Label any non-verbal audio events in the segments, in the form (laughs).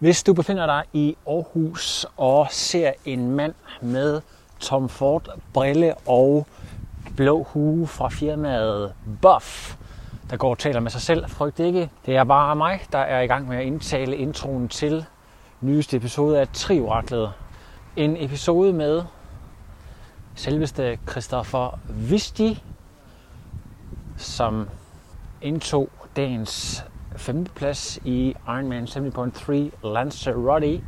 Hvis du befinder dig i Aarhus og ser en mand med Tom Ford brille og blå hue fra firmaet Buff, der går og taler med sig selv, frygt ikke. Det er bare mig, der er i gang med at indtale introen til nyeste episode af Trioraklet. En episode med selveste Christoffer Visti, som indtog dagens femteplads i Ironman 70.3 Lanzarote.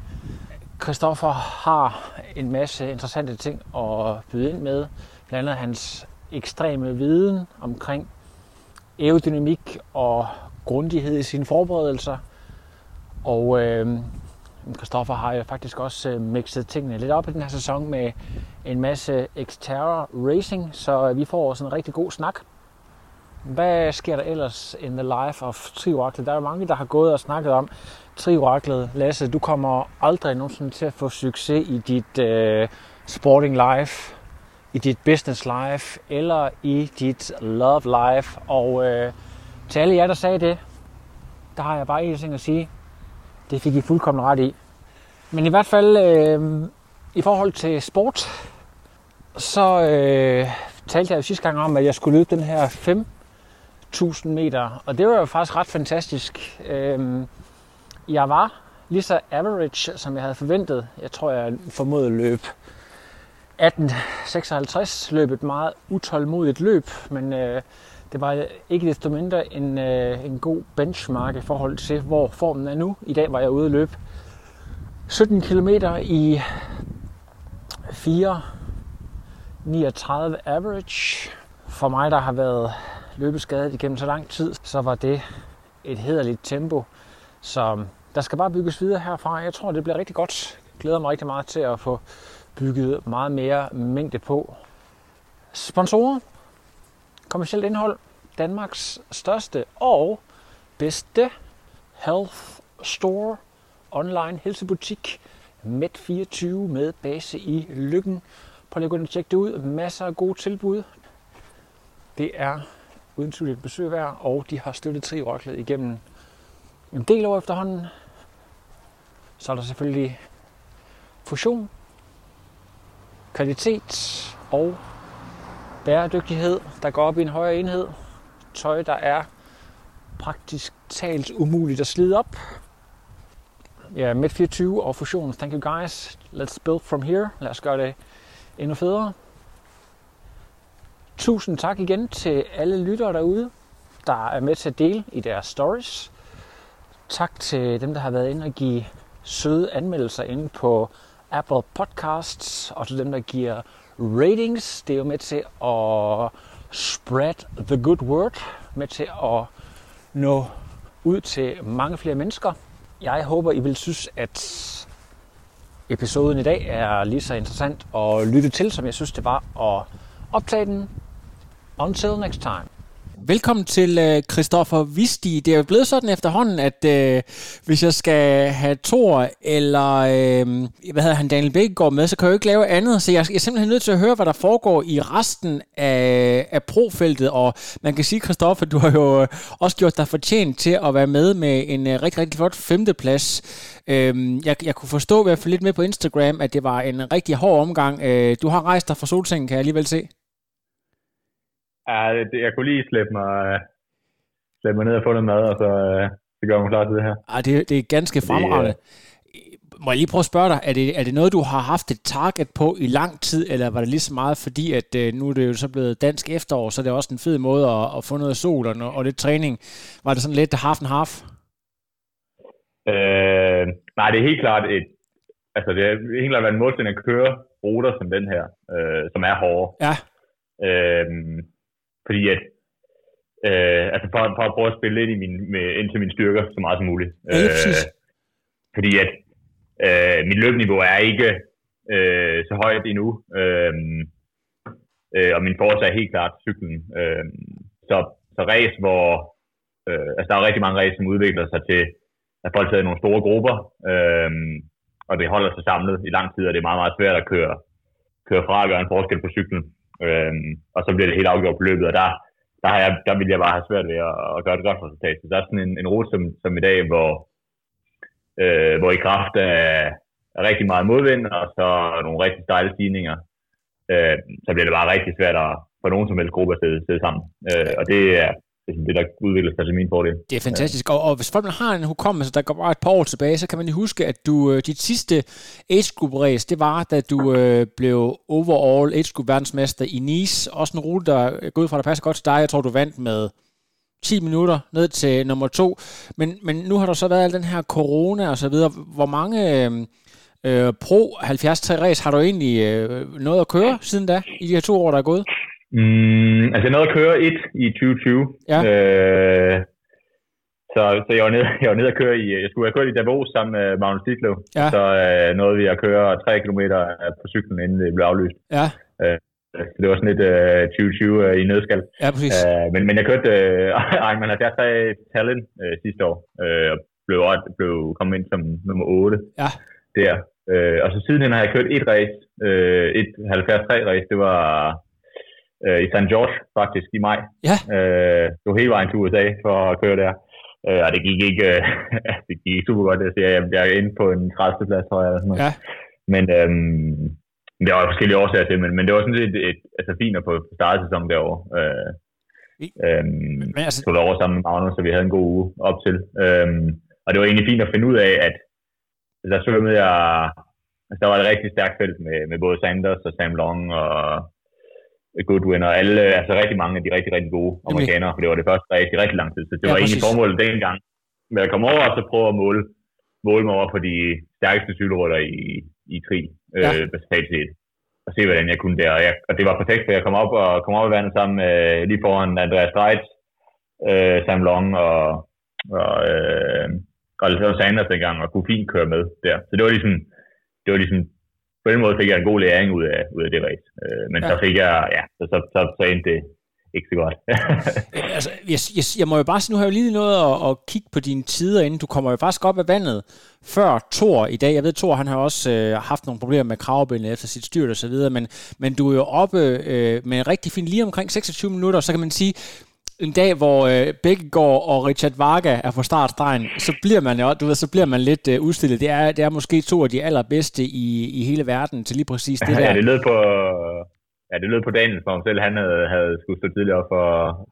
Christoffer har en masse interessante ting at byde ind med. Blandt andet hans ekstreme viden omkring aerodynamik og grundighed i sine forberedelser. Og øh, Christoffer har jo faktisk også øh, mixet tingene lidt op i den her sæson med en masse Xterra Racing, så øh, vi får sådan en rigtig god snak. Hvad sker der ellers in the life of Trioraklet? Der er mange, der har gået og snakket om Trioraklet. Lasse, du kommer aldrig nogensinde til at få succes i dit uh, sporting life, i dit business life eller i dit love life. Og uh, til alle jer, der sagde det, der har jeg bare en ting at sige. Det fik I fuldkommen ret i. Men i hvert fald uh, i forhold til sport, så uh, talte jeg jo sidste gang om, at jeg skulle løbe den her 5 1000 meter, og det var jo faktisk ret fantastisk. Øhm, jeg var lige så average, som jeg havde forventet. Jeg tror, jeg formåede at løbe 1856, løb et meget utålmodigt løb, men øh, det var ikke desto mindre en, øh, en god benchmark i forhold til, hvor formen er nu. I dag var jeg ude at løbe 17 km i 4 39 average. For mig, der har været løbeskadet igennem så lang tid, så var det et hederligt tempo. Så der skal bare bygges videre herfra. Jeg tror, det bliver rigtig godt. Jeg glæder mig rigtig meget til at få bygget meget mere mængde på. Sponsorer, kommersielt indhold, Danmarks største og bedste health store online helsebutik Med24 med base i Lykken. Prøv lige at gå ind og tjekke det ud. Masser af gode tilbud. Det er uden tvivl et besøg værd, og de har støttet Trioraklet igennem en del år efterhånden. Så er der selvfølgelig fusion, kvalitet og bæredygtighed, der går op i en højere enhed. Tøj, der er praktisk talt umuligt at slide op. Ja, Med 24 og Fusion. Thank you guys. Let's build from here. Lad os gøre det endnu federe. Tusind tak igen til alle lyttere derude, der er med til at dele i deres stories. Tak til dem, der har været inde og give søde anmeldelser inde på Apple Podcasts, og til dem, der giver ratings. Det er jo med til at spread the good word, med til at nå ud til mange flere mennesker. Jeg håber, I vil synes, at episoden i dag er lige så interessant at lytte til, som jeg synes, det var at optage den. Until next time. Velkommen til uh, Christoffer Visti. Det er jo blevet sådan efterhånden, at uh, hvis jeg skal have Thor eller uh, hvad hedder han, Daniel Bækkegaard med, så kan jeg jo ikke lave andet. Så jeg, jeg er simpelthen nødt til at høre, hvad der foregår i resten af, af profeltet. Og man kan sige, Christoffer, du har jo også gjort dig fortjent til at være med med en uh, rigtig, rigtig flot femteplads. Uh, jeg, jeg kunne forstå i hvert fald lidt med på Instagram, at det var en rigtig hård omgang. Uh, du har rejst dig fra solsengen, kan jeg alligevel se. Ja, det, jeg kunne lige slæbe mig, slæbe mig ned og få noget mad, og så, så gør mig klar til det her. Ja, det, det er ganske fremragende. Må jeg lige prøve at spørge dig, er det, er det noget, du har haft et target på i lang tid, eller var det lige så meget fordi, at øh, nu er det jo så blevet dansk efterår, så det er også en fed måde at, at få noget sol og, og lidt træning. Var det sådan lidt half and half? Øh, nej, det er helt klart et, altså det er helt klart været en målsætning at køre ruter som den her, øh, som er hårde. Ja. Øh, fordi at, øh, altså for, for at prøve at spille ind, i min, med, ind til mine styrker så meget som muligt. Ja, øh, fordi at, Øh, mit løbeniveau er ikke øh, så højt endnu, øh, øh, og min force er helt klart cyklen. Øh, så, så race, hvor øh, altså der er rigtig mange race, som udvikler sig til, at folk sidder i nogle store grupper, øh, og det holder sig samlet i lang tid, og det er meget, meget svært at køre, køre fra og gøre en forskel på cyklen. Øh, og så bliver det helt afgjort på løbet, og der, der, har jeg, der ville jeg bare have svært ved at, at gøre et godt resultat. Så der er sådan en, en rute som, som i dag, hvor, øh, hvor i kraft af, af rigtig meget modvind, og så nogle rigtig stejle stigninger, øh, så bliver det bare rigtig svært at få nogen som helst gruppe at sidde, sidde sammen. Øh, og det er, det er det, der udvikler sig til min fordel. Det er fantastisk. Og, og hvis folk har en hukommelse, der går bare et par år tilbage, så kan man lige huske, at du, øh, dit sidste age group race, det var, da du øh, blev overall age group verdensmester i Nice. Også en rute, der går ud fra, der passer godt til dig. Jeg tror, du vandt med 10 minutter ned til nummer to. Men, men nu har der så været al den her corona og så videre. Hvor mange øh, øh Pro 73 race har du egentlig øh, noget at køre siden da, i de her to år, der er gået? Mm, altså jeg nåede at køre et i 2020. Ja. Øh, så, så jeg var nede, jeg var nede at køre i, jeg skulle have kørt i Davos sammen med Magnus Ditlev. Ja. Så øh, nåede vi at køre 3 km på cyklen, inden det blev aflyst. Ja, Så det var sådan lidt øh, 2020 øh, i nødskal. ja præcis. Øh, men, men jeg kørte øh, (laughs) Ironman 73 Talent øh, sidste år, øh, og blev, blev kommet ind som nummer 8 Ja. der. Øh, og så sidenhen har jeg kørt et race, øh, et 73 race, det var øh, i St. George faktisk i maj. Ja. Øh, var hele vejen til USA for at køre der. Øh, og det gik ikke, øh, (laughs) det gik super godt. Altså, jeg, jeg er inde på en 30. plads, tror jeg. Eller sådan noget. Ja. Men øhm, der var forskellige årsager til, men, men det var sådan set et, altså fint at få startet sæsonen derovre. Øh, øhm, Men altså, tog over sammen med Magnus, så vi havde en god uge op til. Øhm, og det var egentlig fint at finde ud af, at der svømmede jeg, altså der var et rigtig stærkt felt med, med både Sanders og Sam Long og Goodwin og alle, altså rigtig mange af de rigtig, rigtig gode amerikanere, for det var det første race i rigtig lang tid. Så det Ja, var egentlig præcis. formålet dengang med at komme over og så prøve at måle, måle mig over på de stærkeste cykelrytter i, i tri, Ja. øh, basalt set. Og se, hvordan jeg kunne der. Og, jeg, og det var perfekt, for jeg kom op og kom op i vandet sammen med, lige foran Andreas Streitz, øh, Sam Long og, og, øh, og Alessandro Sanders dengang, og kunne fint køre med der. Så det var ligesom, det var ligesom på den måde fik jeg en god læring ud af, ud af det race. Øh, men Ja. så fik jeg, ja, så, så, så, så endte det ikke så godt. (laughs) altså, jeg, jeg, jeg må jo bare sige, nu har jeg jo lige noget at, at kigge på dine tider, inden du kommer jo faktisk op af vandet før Thor i dag. Jeg ved, Thor han har også øh, haft nogle problemer med kravbenet efter sit styrt og så videre, men, men du er jo oppe øh, med en rigtig fin lige omkring 26 minutter, så kan man sige, en dag, hvor øh, Bækkegaard og Richard Varga er på startstregen, så bliver man jo, du ved, så bliver man lidt øh, udstillet. Det er, det er måske to af de allerbedste i, i hele verden til lige præcis det der. ja, det lød på, ja, det lød på Daniel for ham selv. Han havde, havde skulle stå tidligere op for,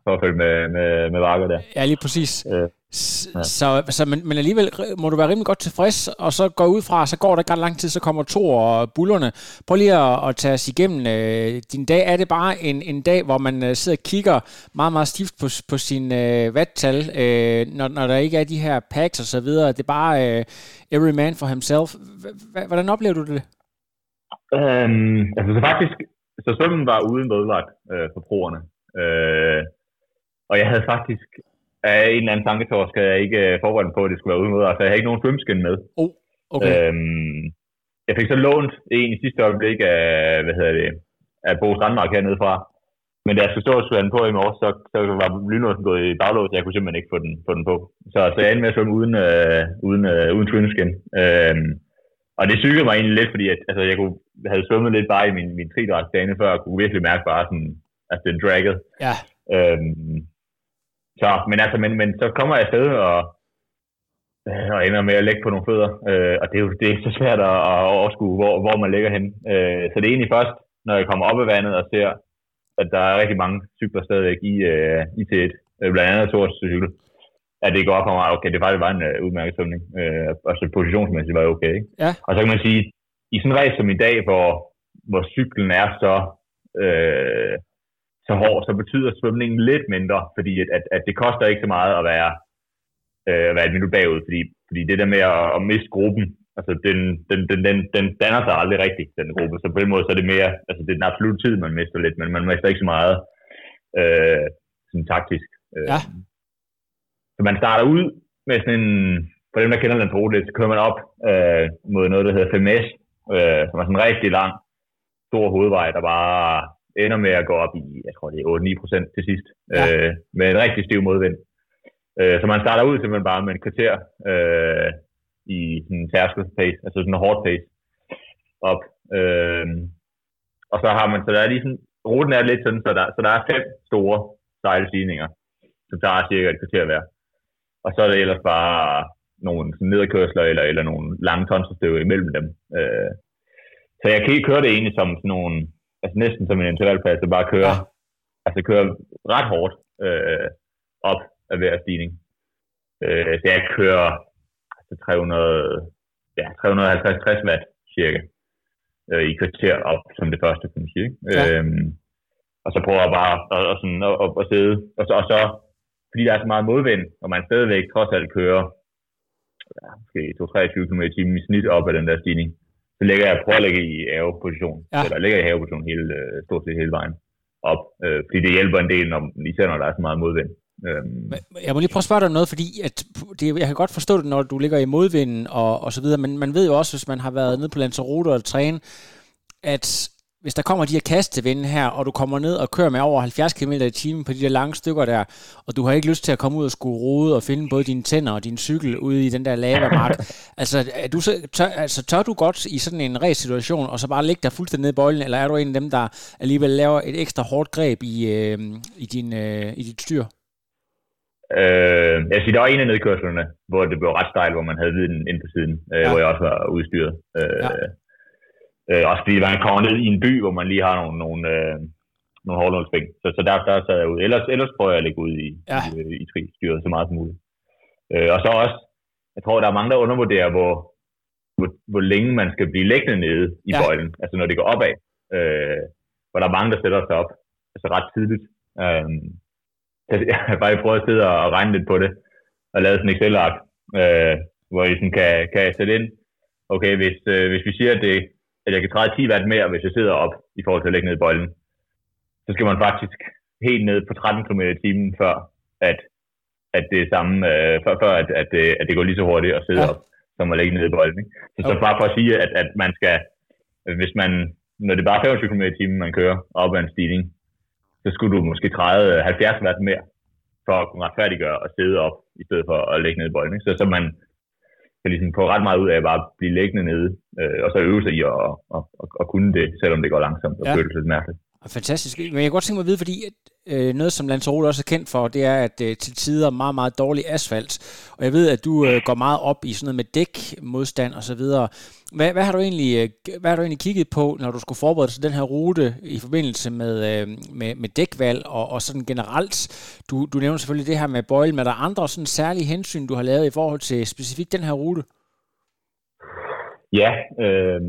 for at følge med, med, med Varker der. Ja, lige præcis. Øh, S- Så, så men, men alligevel må du være rimelig godt tilfreds, og så går ud fra, så går der ikke ret lang tid, så kommer to og bullerne. Prøv lige at, at tage os igennem øh, din dag. Er det bare en, en dag, hvor man øh, sidder og kigger meget, meget stift på, på sin øh, vattal, øh, når, når der ikke er de her packs og så videre? Det er bare øh, every man for himself. Hvordan oplever du det? Øhm, altså så faktisk, så svømmen var uden medvagt øh, for proerne. Øh, og jeg havde faktisk, af en eller anden tanketorsk, havde jeg ikke øh, forberedt mig på, at det skulle være uden medvagt, så jeg havde ikke nogen svømmeskin med. Oh, okay. Øhm, jeg fik så lånt en i sidste øjeblik af, hvad hedder det, af Bo Strandmark hernede fra. Men da jeg skulle stå og skulle den på i morges, så, så var lynlåsen gået i baglås, så jeg kunne simpelthen ikke få den, få den på. Så, så jeg endte med at svømme uden, øh, uden, øh, uden swimskin. Øhm, og det sygede mig egentlig lidt, fordi at, altså, jeg kunne, havde svømmet lidt bare i min, min tridragt dagene før, og kunne virkelig mærke bare sådan, at den draggede. Ja, Øhm, så, men altså, men, men så kommer jeg afsted og, øh, og ender med at lægge på nogle fødder. Øh, og det er jo det er så svært at, at overskue, hvor, hvor man ligger hen. Øh, så det er egentlig først, når jeg kommer op af vandet og ser, at der er rigtig mange cykler stadigvæk i, øh, i T1, øh, blandt andet Thors cykel, at det går op for mig, okay, det faktisk var en øh, udmærket svømning. Øh, og så positionsmæssigt var det okay. Ikke? Ja. Og så kan man sige, i sådan en race som i dag, hvor, hvor cyklen er så, øh, så hård, så betyder svømningen lidt mindre, fordi at, at, at det koster ikke så meget at være, øh, at være et minut bagud, fordi, fordi det der med at, at miste gruppen, altså den, den, den, den, den danner sig aldrig rigtigt, den gruppe, så på den måde så er det mere, altså det er den absolutte tid, man mister lidt, men man mister ikke så meget øh, sådan taktisk. Øh, Ja. Så man starter ud med sådan en, for dem, der kender lidt, så kører man op øh, mod noget, der hedder Femes, øh, som er sådan en rigtig lang, stor hovedvej, der bare ender med at gå op i, jeg tror det er 8-9 procent til sidst, ja. øh, med en rigtig stiv modvind. Øh, så man starter ud simpelthen bare med en kvarter øh, i sådan en tærskel pace, altså sådan en hårdt pace op. Øh, og så har man, så der er lige sådan, ruten er lidt sådan, så der, så der er fem store sejlstigninger, som tager cirka et kvarter hver. Og så er det ellers bare nogle sådan nederkørsler eller, eller nogle lange tonsestøve imellem dem. Øh, så jeg kan ikke køre det egentlig som sådan nogle, altså næsten som en intervallplads, så bare køre, ja. altså køre ret hårdt øh, op af hver stigning. Øh, så jeg kører altså 300, ja, 350-60 watt cirka øh, i kvarter op som det første, kan man sige. Ja. Øhm, og så prøver jeg bare at, at, sådan, at, at, at sidde, og så, og så, fordi der er så meget modvind, og man stadigvæk trods alt kører ja, måske 2-23 km i timen i snit op af den der stigning, så lægger jeg, prøver at lægge i haveposition, ja. eller lægger i haveposition hele, øh, stort set hele vejen op, øh, fordi det hjælper en del, når, især når der er så meget modvind. Øhm. Jeg må lige prøve at spørge dig noget, fordi at det, jeg kan godt forstå det, når du ligger i modvinden og, og så videre, men man ved jo også, hvis man har været nede på Lanzarote og træne, at hvis der kommer de her kastevinde her, og du kommer ned og kører med over 70 km i timen på de der lange stykker der, og du har ikke lyst til at komme ud og skulle rode og finde både dine tænder og din cykel ude i den der lavamark. (laughs) altså, er du så, tør, altså, tør du godt i sådan en race-situation, og så bare ligge der fuldstændig ned i bøjlen, eller er du en af dem, der alligevel laver et ekstra hårdt greb i, øh, i, din, øh, i dit styr? Øh, jeg siger, der var en af nedkørslerne, hvor det blev ret stejlt, hvor man havde viden ind på siden, øh, ja. hvor jeg også var udstyret. Øh, ja. Øh, også fordi man kommer ned i en by, hvor man lige har nogle, nogle, øh, nogle hårdlånsspring. Så, så der, der sad jeg ud. Ellers, ellers prøver jeg at lægge ud i, ja. i, i, i styret så meget som muligt. Øh, og så også, jeg tror, der er mange, der undervurderer, hvor, hvor, hvor længe man skal blive liggende nede i ja. bøjlen. Altså når det går opad. Øh, hvor der er mange, der sætter sig op altså ret tidligt. Øh, (laughs) jeg har bare prøvet at sidde og regne lidt på det, og lave sådan en Excel-ark, øh, hvor I sådan kan, kan sætte ind, okay, hvis, øh, hvis vi siger, at, det, at jeg kan træde 10 watt mere, hvis jeg sidder op i forhold til at lægge ned i bøjlen, så skal man faktisk helt ned på 13 km i timen, før at, at det er samme, øh, før, før at, at, det, at det går lige så hurtigt at sidde ja. op, som at lægge ned i bøjlen. Ikke? Så, okay. så bare for at sige, at, at man skal, hvis man, når det er bare 25 km i timen, man kører op ad en stigning, så skulle du måske træde 70 watt mere, for at kunne retfærdiggøre og sidde op, i stedet for at lægge ned i bolden. Så, så man kan ligesom få ret meget ud af at bare blive liggende nede, øh, og så øve sig i at, at, at, at kunne det, selvom det går langsomt og ja. føles lidt mærkeligt. Fantastisk. Men jeg kan godt tænke mig at vide, fordi øh, noget, som Lanzarote også er kendt for, det er, at øh, til tider meget, meget dårlig asfalt. Og jeg ved, at du øh, går meget op i sådan noget med dækmodstand og så videre. Hvad, hvad, har du egentlig, øh, hvad har du egentlig kigget på, når du skulle forberede dig til den her rute i forbindelse med, øh, med, med dækvalg og, og sådan generelt? Du, du nævner selvfølgelig det her med bøjle, men er der andre sådan særlige hensyn, du har lavet i forhold til specifikt den her rute? Ja, øh,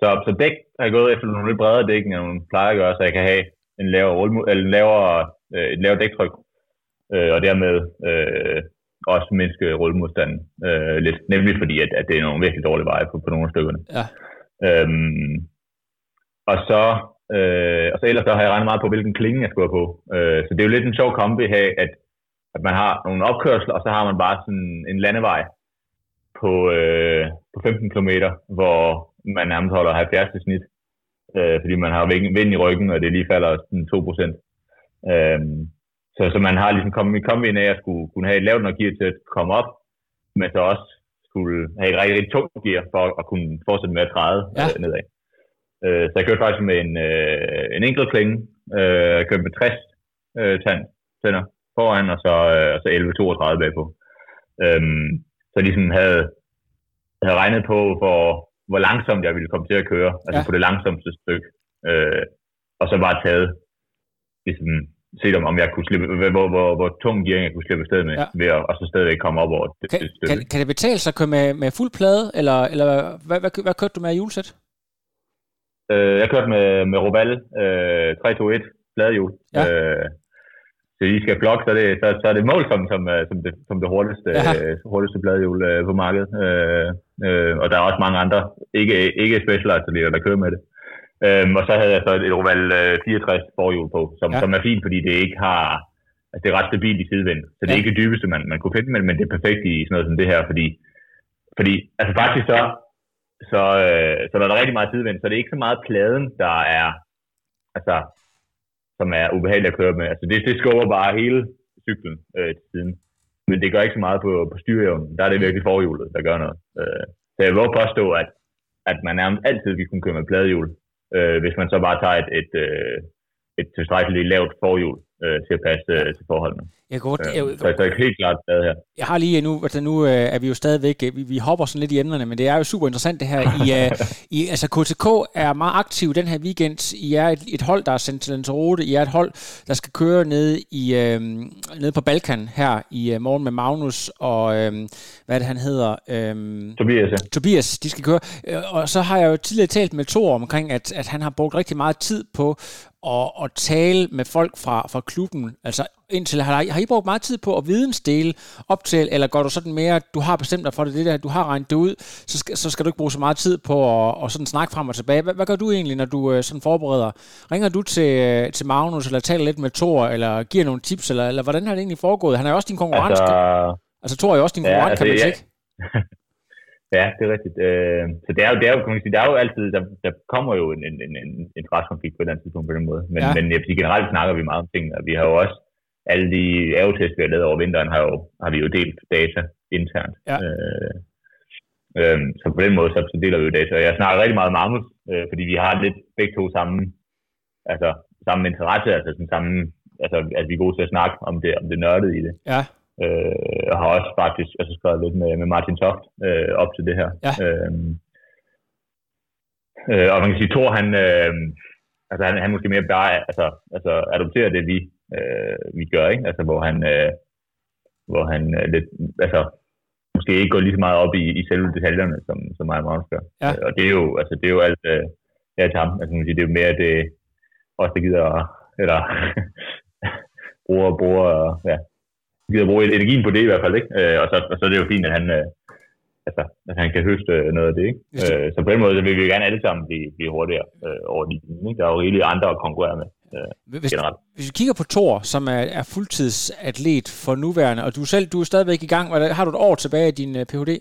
så, så dæk er jeg gået efter nogle lidt bredere dæk, end jeg plejer at gøre, så jeg kan have en lavere, eller en lavere, øh, et lavere dæktryk, øh, og dermed øh, også mindske rullemodstanden øh, lidt. Nemlig fordi, at, at det er nogle virkelig dårlige veje på, på nogle af stykkerne. Ja. Øhm, og så øh, og så ellers så har jeg regnet meget på, hvilken klinge jeg skulle på. Øh, så det er jo lidt en sjov kombi her, at, at man har nogle opkørsler, og så har man bare sådan en landevej på, øh, på 15 km, hvor man nærmest holder 70 i snit, øh, fordi man har vind i ryggen, og det lige falder sådan 2 procent. Øh, så, så man har ligesom kommet, kommet ind af at skulle kunne have et lavt nok gear til at komme op, men så også skulle have et rigtig, rigtig tungt gear for at kunne fortsætte med at træde ja. øh, nedad. Øh, så jeg kørte faktisk med en, øh, en enkelt klinge, øh, jeg kørte med 60 øh, tand, tænder foran, og så, øh, og så 11-32 bagpå. Øhm, så ligesom havde, havde regnet på, hvor, hvor langsomt jeg ville komme til at køre, altså ja. på det langsomste stykke. Øh, og så bare taget ligesom, set om, om jeg kunne slippe, hvor, hvor, hvor tung gearing jeg kunne slippe afsted med, ja. ved at, og så stadigvæk komme op over det, kan, det kan, kan, det betale sig at køre med, med fuld plade, eller, eller hvad, hvad, hvad kørte du med i julesæt? Øh, jeg kørte med, med Roval øh, 321 pladehjul. Ja. Øh, så I skal blokke, så, det, så, så er det mål som, som, øh, som, det, som det hurtigste, ja. øh, hurtigste pladehjul øh, på markedet. Øh, øh, og der er også mange andre, ikke, ikke specialized der kører med det. Øhm, og så havde jeg så et Oval øh, 64 forhjul på, som, ja. som er fint, fordi det ikke har, altså det er ret stabilt i sidevind. Så det ja. er ikke det dybeste, man, man kunne finde, men, men det er perfekt i sådan noget som det her, fordi fordi, altså faktisk så, så, øh, så der er der rigtig meget sidevind, så det er ikke så meget pladen, der er, altså, som er ubehageligt at køre med. Altså det, det skubber bare hele cyklen øh, til siden. Men det gør ikke så meget på, på styreevnen. Der er det virkelig forhjulet, der gør noget. Øh, så jeg vil påstå, at, at man nærmest altid vil kunne køre med pladehjul, øh, hvis man så bare tager et, et, øh, et tilstrækkeligt lavt forhjul øh, til at passe øh, til forholdene. Jeg går, Øh, jeg, så, så er helt klart stadig her. jeg har lige nu, altså nu øh, er vi jo stadigvæk, øh, vi, vi hopper sådan lidt i emnerne, men det er jo super interessant det her. I, øh, (laughs) I, altså KTK er meget aktiv den her weekend. I er et, et hold, der er sendt til Lanzarote. I er et hold, der skal køre nede, i, øh, nede på Balkan her i øh, morgen med Magnus og, øh, hvad er det han hedder? Øh, Tobias, ja. Tobias, de skal køre. Øh, Og så har jeg jo tidligere talt med Thor omkring, at, at han har brugt rigtig meget tid på at, at tale med folk fra, fra klubben. Altså indtil, har, I- har I brugt meget tid på at vidensdele op til, eller går du sådan mere, du har bestemt dig for det, det der, du har regnet det ud, så skal, så skal du ikke bruge så meget tid på at, at sådan snakke frem og tilbage. Hvad, hvad gør du egentlig, når du øh, sådan forbereder? Ringer du til, øh, til Magnus, eller taler lidt med Thor, eller giver nogle tips, eller, eller hvordan har det egentlig foregået? Han er jo også din konkurrence. Altså, Altså, Thor er jo også din Ja, konkurrent, altså, kan man ja. sige. (laughs) Ja, det er rigtigt. Øh, så det er jo, det er jo, kan man sige, der er jo altid, der, der kommer jo en, en, en, en interessekonflikt på et eller andet tidspunkt på den måde. Men, Ja. men jeg vil sige, generelt snakker vi meget om tingene, og vi har jo også, alle de aerotest, vi har lavet over vinteren, har, jo, har vi jo delt data internt. Ja. Øh, øh, så på den måde, så, så deler vi jo data. Og jeg snakker rigtig meget med Magnus, øh, fordi vi har lidt begge to samme, altså, samme interesse, altså sådan samme, altså, at vi er gode til at snakke om det, om det nørdede i det Ja, øh, og har også faktisk altså, skrevet lidt med, med Martin Toft øh, op til det her. Ja. Øh, øh, og man kan sige, Thor, han, øh, altså, han, han måske mere bare altså, altså, adopterer det, vi, øh, vi gør, ikke? Altså, hvor han, øh, hvor han øh, lidt, altså, måske ikke går lige så meget op i, i selve detaljerne, som, som og Magnus gør. Ja. Øh, og det er jo, altså, det er jo alt, øh, det er til ham. Altså, man det er jo mere det, os, der gider, eller (laughs) bruger, bruger, ja, gider bruge energien på det i hvert fald, ikke? Øh, og, så, og så er det jo fint, at han, øh, altså, at han kan høste noget af det, ikke? Øh, så på den måde, så vil vi jo gerne alle sammen blive, blive hurtigere øh, over linjen, ikke? Der er jo rigeligt andre at konkurrere med øh, Hvis, generelt. hvis vi kigger på Thor, som er, er fuldtidsatlet for nuværende, og du selv du er stadigvæk i gang, Hvad- har du et år tilbage i din uh, Ph.D.?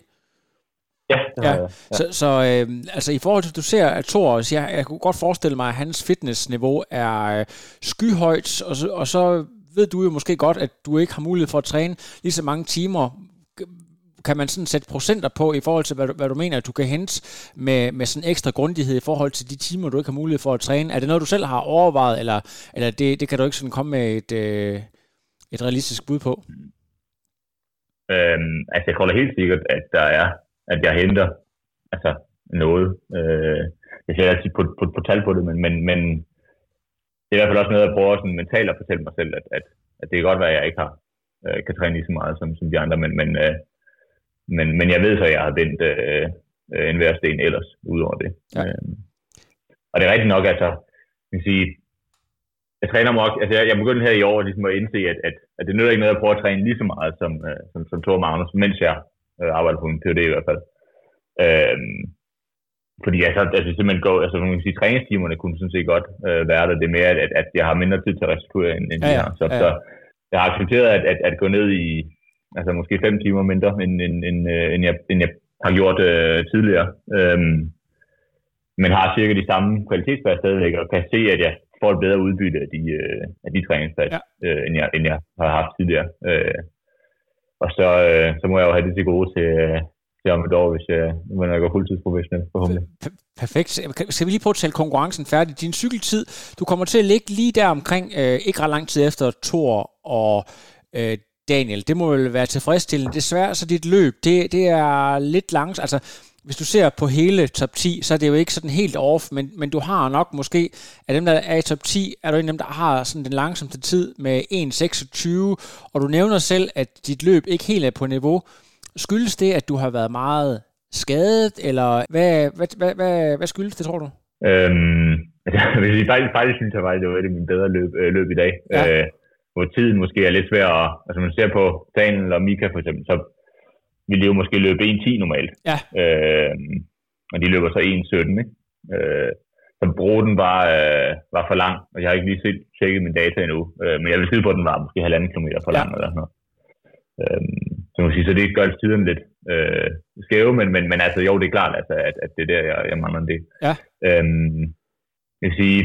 Ja, det Ja. Så, så øh, altså i forhold til, at du ser, at Thor, så jeg, jeg kunne godt forestille mig, at hans fitnessniveau er øh, skyhøjt, og så, og så ved du jo måske godt, at du ikke har mulighed for at træne lige så mange timer. Kan man sådan sætte procenter på i forhold til, hvad du, hvad du mener, at du kan hente med, med sådan ekstra grundighed i forhold til de timer, du ikke har mulighed for at træne? Er det noget, du selv har overvejet, eller, eller det, det kan du ikke sådan komme med et, øh, et realistisk bud på? Øhm, altså, jeg tror da helt sikkert, at der er, at jeg henter altså, noget. Øh, jeg ser altid på, på, på tal på det, men, men, men det er i hvert fald også noget, jeg prøver sådan mentalt at fortælle mig selv, at, at, at det kan godt være, at jeg ikke har, øh, kan træne lige så meget som, som de andre, men, men, øh, men, men jeg ved så, at jeg har vendt øh, øh, en hver sten ellers, udover det. Ja. Øh, og det er rigtigt nok, altså, man kan sige, jeg træner mig også, altså jeg, jeg begyndte her i år ligesom at indse, at, at, at det nytter ikke noget at prøve at træne lige så meget som, øh, som, som Thor Magnus, mens jeg øh, arbejder på min PhD i hvert fald. Øhm, fordi altså, altså simpelthen gå, altså man kan sige, træningstimerne kunne sådan set godt øh, være der. Det er mere, at, at jeg har mindre tid til at restituere, end, end Ja, de ja, har. Så, ja. så jeg har accepteret at, at, at gå ned i altså måske fem timer mindre, end, end, end, øh, end, jeg, end jeg har gjort øh, tidligere. Øhm, men har cirka de samme kvalitetspas stadigvæk, og kan se, at jeg får et bedre udbytte af de, øh, af de træningspas, Ja. øh, end, jeg, end jeg har haft tidligere. Øh, og så, øh, så må jeg jo have det til gode til, øh, til om et år, hvis jeg, når jeg går fuldtidsprofessionel, forhåbentlig. Per- Perfekt. Skal vi lige prøve at tælle konkurrencen færdig? Din cykeltid, du kommer til at ligge lige der omkring, øh, ikke ret lang tid efter Thor og øh, Daniel. Det må vel være tilfredsstillende. Desværre, så dit løb, det, det er lidt langt. Altså, hvis du ser på hele top 10, så er det jo ikke sådan helt off, men, men du har nok måske, af dem, der er i top 10, er du en af dem, der har sådan den langsomste tid med 1.26, og du nævner selv, at dit løb ikke helt er på niveau. Skyldes det, at du har været meget skadet, eller hvad, hvad, hvad, hvad, hvad skyldes det, tror du? Øhm, (laughs) altså, faktisk, faktisk synes jeg faktisk, det var et af mine bedre løb, øh, løb i dag. Ja. Øh, hvor tiden måske er lidt svær at, altså man ser på Daniel og Mika for eksempel, så ville de jo måske løbe 1.10 normalt. Ja. Øh, og de løber så 1.17, ikke? Øh, så broden var, øh, var for lang, og jeg har ikke lige set, tjekket mine data endnu, øh, men jeg vil sige på, at den var måske halvanden kilometer for Ja. lang eller sådan noget. Øh, så, man sige, så det gør tiderne lidt, øh, skæve, men, men, men altså, jo, det er klart, altså, at, at det er der, jeg, jeg mangler en del. Ja. Øhm, jeg vil sige,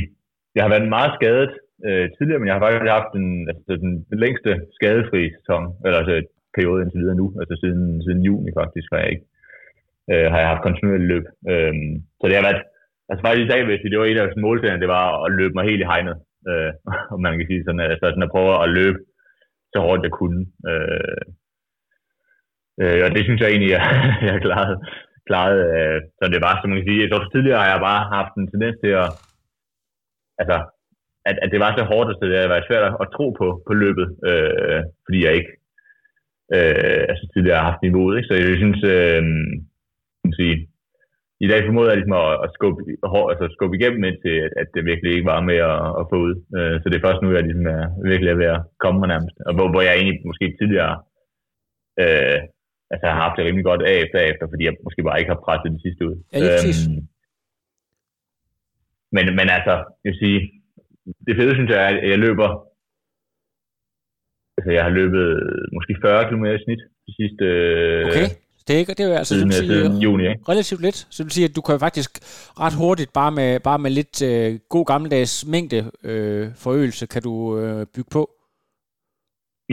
jeg har været meget skadet øh, tidligere, men jeg har faktisk haft den, altså, den, den længste skadefri sæson, eller altså periode indtil videre nu, altså siden, siden juni faktisk, har jeg ikke øh, har jeg haft kontinuerligt løb. Øh, så det har været, altså faktisk i dag, hvis det var en af målsætningerne, det var at løbe mig helt i hegnet, øh, (laughs) om man kan sige sådan, altså sådan at prøve at løbe så hårdt jeg kunne. Øh, øh, og det synes jeg egentlig, jeg, (laughs) jeg har klaret, klaret øh, så det var, som man kan sige, jeg tror tidligere har jeg bare haft en tendens til at, altså, at, at det var så hårdt, så det været svært at tro på, på løbet, øh, fordi jeg ikke øh, altså tidligere har haft niveauet. Ikke? Så jeg synes, øh, man sige, i dag formåede jeg ligesom at, at skubbe, altså skubbe igennem til, at, at det virkelig ikke var med at, at få ud. Øh, så det er først nu, jeg ligesom er, virkelig er ved at komme mig nærmest. Og hvor, hvor jeg egentlig måske tidligere øh, altså har haft det rimelig godt af efter, efter, fordi jeg måske bare ikke har presset det sidste ud. Ja. Øhm, men, men altså, jeg vil sige, det fede synes jeg er, at jeg løber altså jeg har løbet måske 40 km i snit de sidste okay. Det er, ikke, det er jo altså siden, sige, siden juni, ikke? relativt lidt. Så det vil sige, at du kan faktisk ret hurtigt, bare med, bare med lidt øh, god gammeldags mængde øh, forøgelse, kan du øh, bygge på.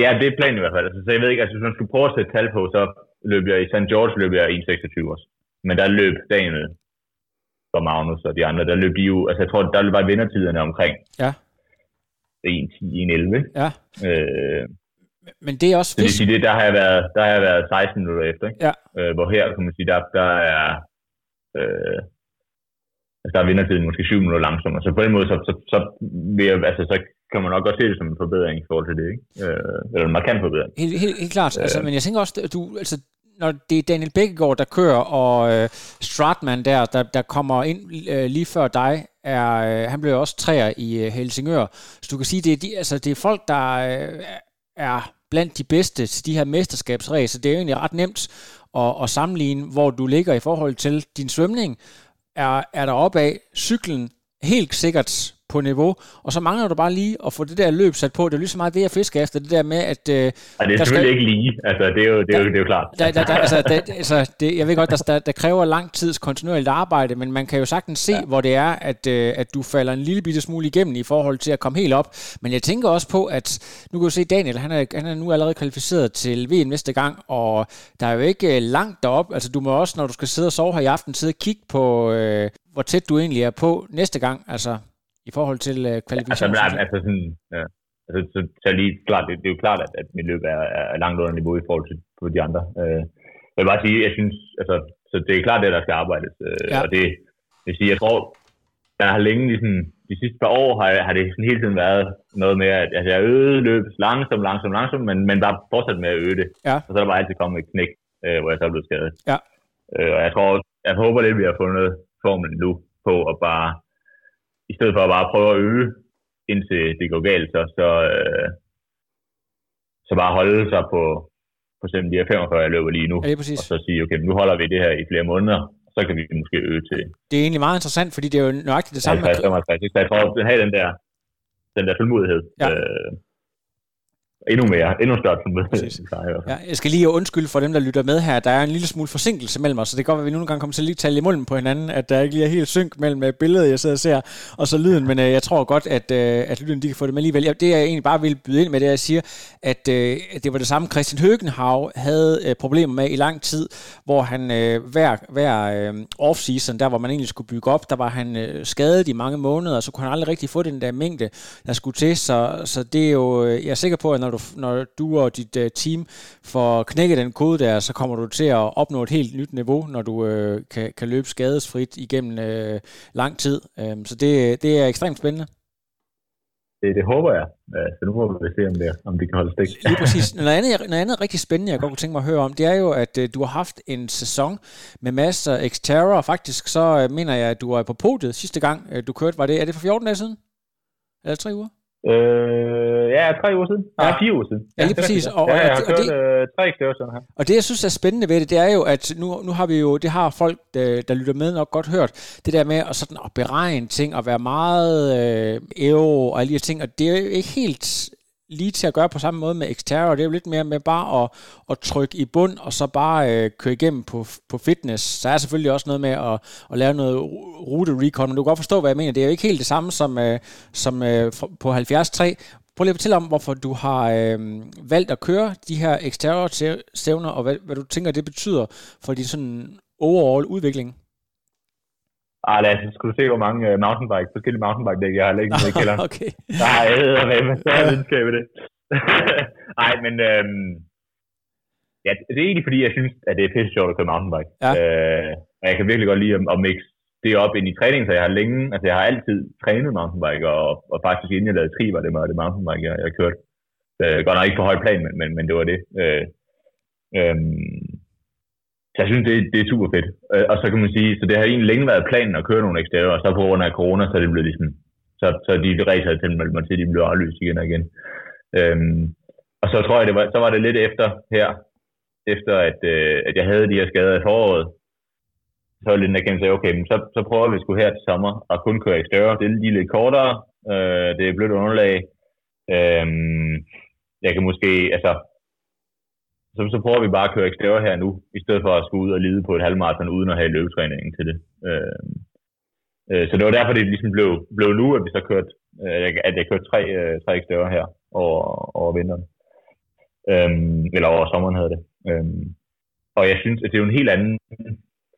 Ja, det er planen i hvert fald. Altså, så jeg ved ikke, altså hvis man skulle prøve at sætte tal på, så løb jeg i St. George løb jeg 1.26 også. Men der løb Daniel for Magnus og de andre, der løb de jo, altså jeg tror, der var vindertiderne omkring ja. 1.10, 1.11. Ja. Øh, men det er også... Det vil sige, det, der, har jeg været, der har jeg været 16 minutter efter. Ikke? Ja. Øh, hvor her, kan man sige, der, der er... Øh, altså der er vindertiden måske 7 minutter langsommere. Så på den måde, så, så, så, vil jeg, altså, så kan man nok godt se det som en forbedring i forhold til det. Ikke? Øh, eller en markant forbedring. Helt, helt, helt klart. Øh. Altså, men jeg tænker også, at du, altså, når det er Daniel Bækkegaard, der kører, og øh, Stratman der, der, der kommer ind øh, lige før dig, er, øh, han blev også træer i øh, Helsingør. Så du kan sige, det er, de, altså, det er folk, der øh, er blandt de bedste til de her mesterskabsræs, så det er jo egentlig ret nemt at, at sammenligne, hvor du ligger i forhold til din svømning. Er, er der opad cyklen helt sikkert på niveau, og så mangler du bare lige at få det der løb sat på. Det er lige så meget det, jeg fisker efter, det der med, at... Øh, ja, det er selvfølgelig skal... ikke lige, altså det er jo, det er jo, det er jo klart. Der, der, der, altså, der, altså, det, jeg ved godt, der, der, der kræver lang tids kontinuerligt arbejde, men man kan jo sagtens se, ja. hvor det er, at, øh, at du falder en lille bitte smule igennem i forhold til at komme helt op. Men jeg tænker også på, at nu kan du se, Daniel, han er, han er nu allerede kvalificeret til VM næste gang, og der er jo ikke øh, langt derop. Altså du må også, når du skal sidde og sove her i aften, sidde og kigge på, øh, hvor tæt du egentlig er på næste gang. Altså, i forhold til uh, kvalifikation? Altså, altså, sådan, ja. altså så, så lige klart, det, det, er jo klart, at, at mit løb er, er langt under niveau i forhold til på de andre. Uh, jeg vil bare sige, jeg synes, altså, så det er klart det, der skal arbejdes. Uh, ja. Og det, det vil sige, jeg tror, der har længe, ligesom, de sidste par år, har, har det sådan hele tiden været noget med, at altså, jeg øgede løb langsomt, langsomt, langsomt, men, men bare fortsat med at øge det. Ja. Og så er der bare altid kommet et knæk, uh, hvor jeg så er blevet skadet. Ja. Uh, og jeg tror, jeg håber lidt, at vi har fundet formlen nu på at bare i stedet for at bare prøve at øge, indtil det går galt, så, så, øh, så bare holde sig på, på eksempel de her 45, jeg løber lige nu, ja, og så sige, okay, nu holder vi det her i flere måneder, så kan vi måske øge til... Det er egentlig meget interessant, fordi det er jo nøjagtigt det samme... 50, 55, så jeg tror, at have den der, den der fuldmodighed. Ja. Øh, endnu mere, endnu større ja, jeg skal lige undskylde for dem, der lytter med her. Der er en lille smule forsinkelse mellem os, så det kan godt være, at vi nogle gange kommer til at lige tale i munden på hinanden, at der ikke lige er helt synk mellem øh, billedet, jeg sidder og ser, og så lyden, men øh, jeg tror godt, at, øh, at lytterne de kan få det med alligevel. Ja, det jeg egentlig bare vil byde ind med, det er, at jeg siger, at, øh, det var det samme, Christian Høgenhav havde øh, problemer med i lang tid, hvor han øh, hver, hver øh, off-season, der hvor man egentlig skulle bygge op, der var han øh, skadet i mange måneder, og så kunne han aldrig rigtig få den der mængde, der skulle til, så, så det er jo, øh, jeg er sikker på, at når du, når du og dit uh, team får knækket den kode der, så kommer du til at opnå et helt nyt niveau, når du uh, kan, kan løbe skadesfrit igennem uh, lang tid. Um, så det, det er ekstremt spændende. Det, det håber jeg. Så nu må vi se, om det, om det kan holde stik. Lige præcis. Noget andet, noget andet rigtig spændende, jeg godt kunne tænke mig at høre om, det er jo, at uh, du har haft en sæson med masser af Xterra. Faktisk så uh, mener jeg, at du var på podiet sidste gang, uh, du kørte. Var det, er det for 14 dage siden? Eller tre uger? Øh, ja, tre uger siden. Ja, fire uger siden. Ja, lige præcis. Og, ja, jeg har og kørt det, øh, tre kørsler her. Og det, jeg synes er spændende ved det, det er jo, at nu, nu har vi jo, det har folk, der, der lytter med nok godt hørt, det der med at, sådan, at beregne ting og være meget øh, æv og alle de her ting, og det er jo ikke helt lige til at gøre på samme måde med Xterra. Det er jo lidt mere med bare at, at trykke i bund, og så bare øh, køre igennem på, på fitness. Så er selvfølgelig også noget med at, at lave noget rute recon, men du kan godt forstå, hvad jeg mener. Det er jo ikke helt det samme som, øh, som øh, på 73. Prøv lige at fortælle om, hvorfor du har øh, valgt at køre de her Xterra-stævner, og hvad, hvad du tænker, det betyder for din sådan overall udvikling. Ah, lad os skulle se, hvor mange uh, mountainbike, forskellige mountainbike-dæk, jeg har liggende i kælderen. okay. Nej, jeg ved hvad så videnskab i det. (laughs) Nej, men øhm, ja, det er egentlig fordi, jeg synes, at det er pisse sjovt at køre mountainbike. Ja. Øh, og jeg kan virkelig godt lide at, at mixe det op ind i træning, så jeg har længe, altså jeg har altid trænet mountainbike, og, og faktisk inden jeg lavede tri, var det meget det mountainbike, jeg, jeg kørte. Øh, godt nok ikke på højt plan, men, men, men det var det. Øh, øh, så jeg synes, det, det er super fedt. Øh, og så kan man sige, så det har egentlig længe været planen at køre nogle eksterne, og så på grund af corona, så er det blevet ligesom, så, så de racer til mig til, de blev aflyst igen og igen. Øhm, og så tror jeg, det var, så var det lidt efter her, efter at, øh, at jeg havde de her skader i foråret, så var det lidt erkendt, at okay, men så, så prøver vi sgu her til sommer at kun køre i større. Det er lige lidt kortere, øh, det er blødt underlag. Øhm, jeg kan måske, altså, så, så prøver vi bare at køre eksteriør her nu, i stedet for at skulle ud og lide på et halvmarathon uden at have løbetræningen til det. Øh, øh, så det var derfor, det ligesom blev, blev nu, at vi så kørte, øh, at jeg kørte tre, øh, tre eksteriør her over, over vinteren. Øh, eller over sommeren havde det. Øh, og jeg synes, at det er jo en helt anden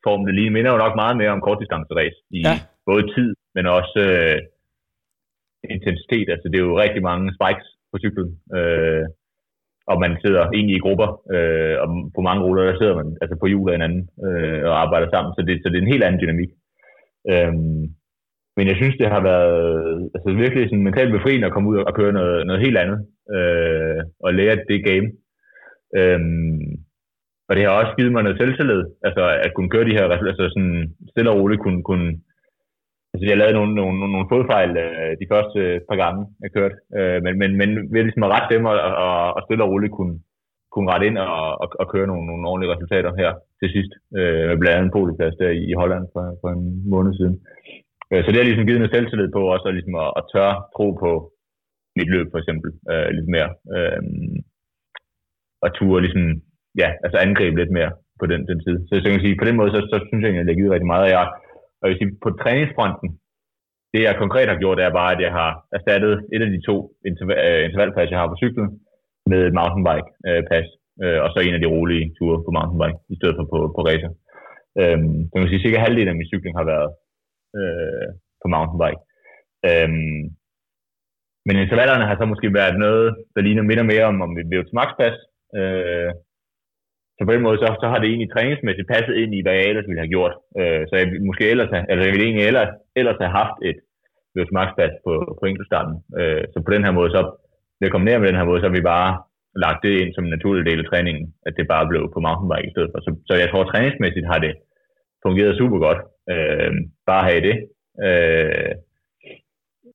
form. Det lige minder jo nok meget mere om kortdistanceræs i ja. både tid, men også øh, intensitet. Altså det er jo rigtig mange spikes på cyklen. Øh, og man sidder egentlig i grupper, øh, og på mange ruller, der sidder man altså på hjul af hinanden øh, og arbejder sammen, så det, så det er en helt anden dynamik. Øh, men jeg synes, det har været altså virkelig sådan mentalt befriende at komme ud og køre noget, noget helt andet, øh, og lære det game. Øh, og det har også givet mig noget selvtillid, altså at kunne køre de her, altså sådan stille og roligt kunne, kunne Altså, jeg lavede nogle, nogle, nogle fodfejl øh, de første par gange, jeg kørte. Øh, men, men, men ved ligesom at rette dem og, og, og stille og roligt kunne, kunne rette ind og, og, og køre nogle, nogle ordentlige resultater her til sidst. Øh, med blandt andet en polieplads der i, i Holland for, for en måned siden. Øh, så det har ligesom givet noget selvtillid på også at, ligesom at, at tørre tro på mit løb for eksempel øh, lidt mere. Øh, og turde ligesom, ja, altså angribe lidt mere på den, den tid. Så, så jeg kan sige, på den måde, så, så synes jeg at jeg har givet rigtig meget. Jeg, og hvis sige, på træningsfronten, det jeg konkret har gjort, er bare, at jeg har erstattet et af de to interval, øh, intervalpas, jeg har på cyklen, med et mountainbike-pas, øh, øh, og så en af de rolige ture på mountainbike, i stedet for på, på racer. Øhm, det kan sige, cirka halvdelen af min cykling har været øh, på mountainbike. Øhm, men intervallerne har så måske været noget, der ligner minder mere om, om vi blev til maxpas, øh, så på den måde, så, så har det egentlig træningsmæssigt passet ind i, hvad jeg ellers ville have gjort. Øh, så jeg måske ellers have, altså jeg ville egentlig ellers, ellers have haft et Løs Max på, på enkeltstarten. Øh, så på den her måde, så ved at kombinere med den her måde, så har vi bare lagt det ind som en naturlig del af træningen, at det bare blev på mountainbike i stedet for. Så, så jeg tror, træningsmæssigt har det fungeret super godt. Øh, bare have det. Øh,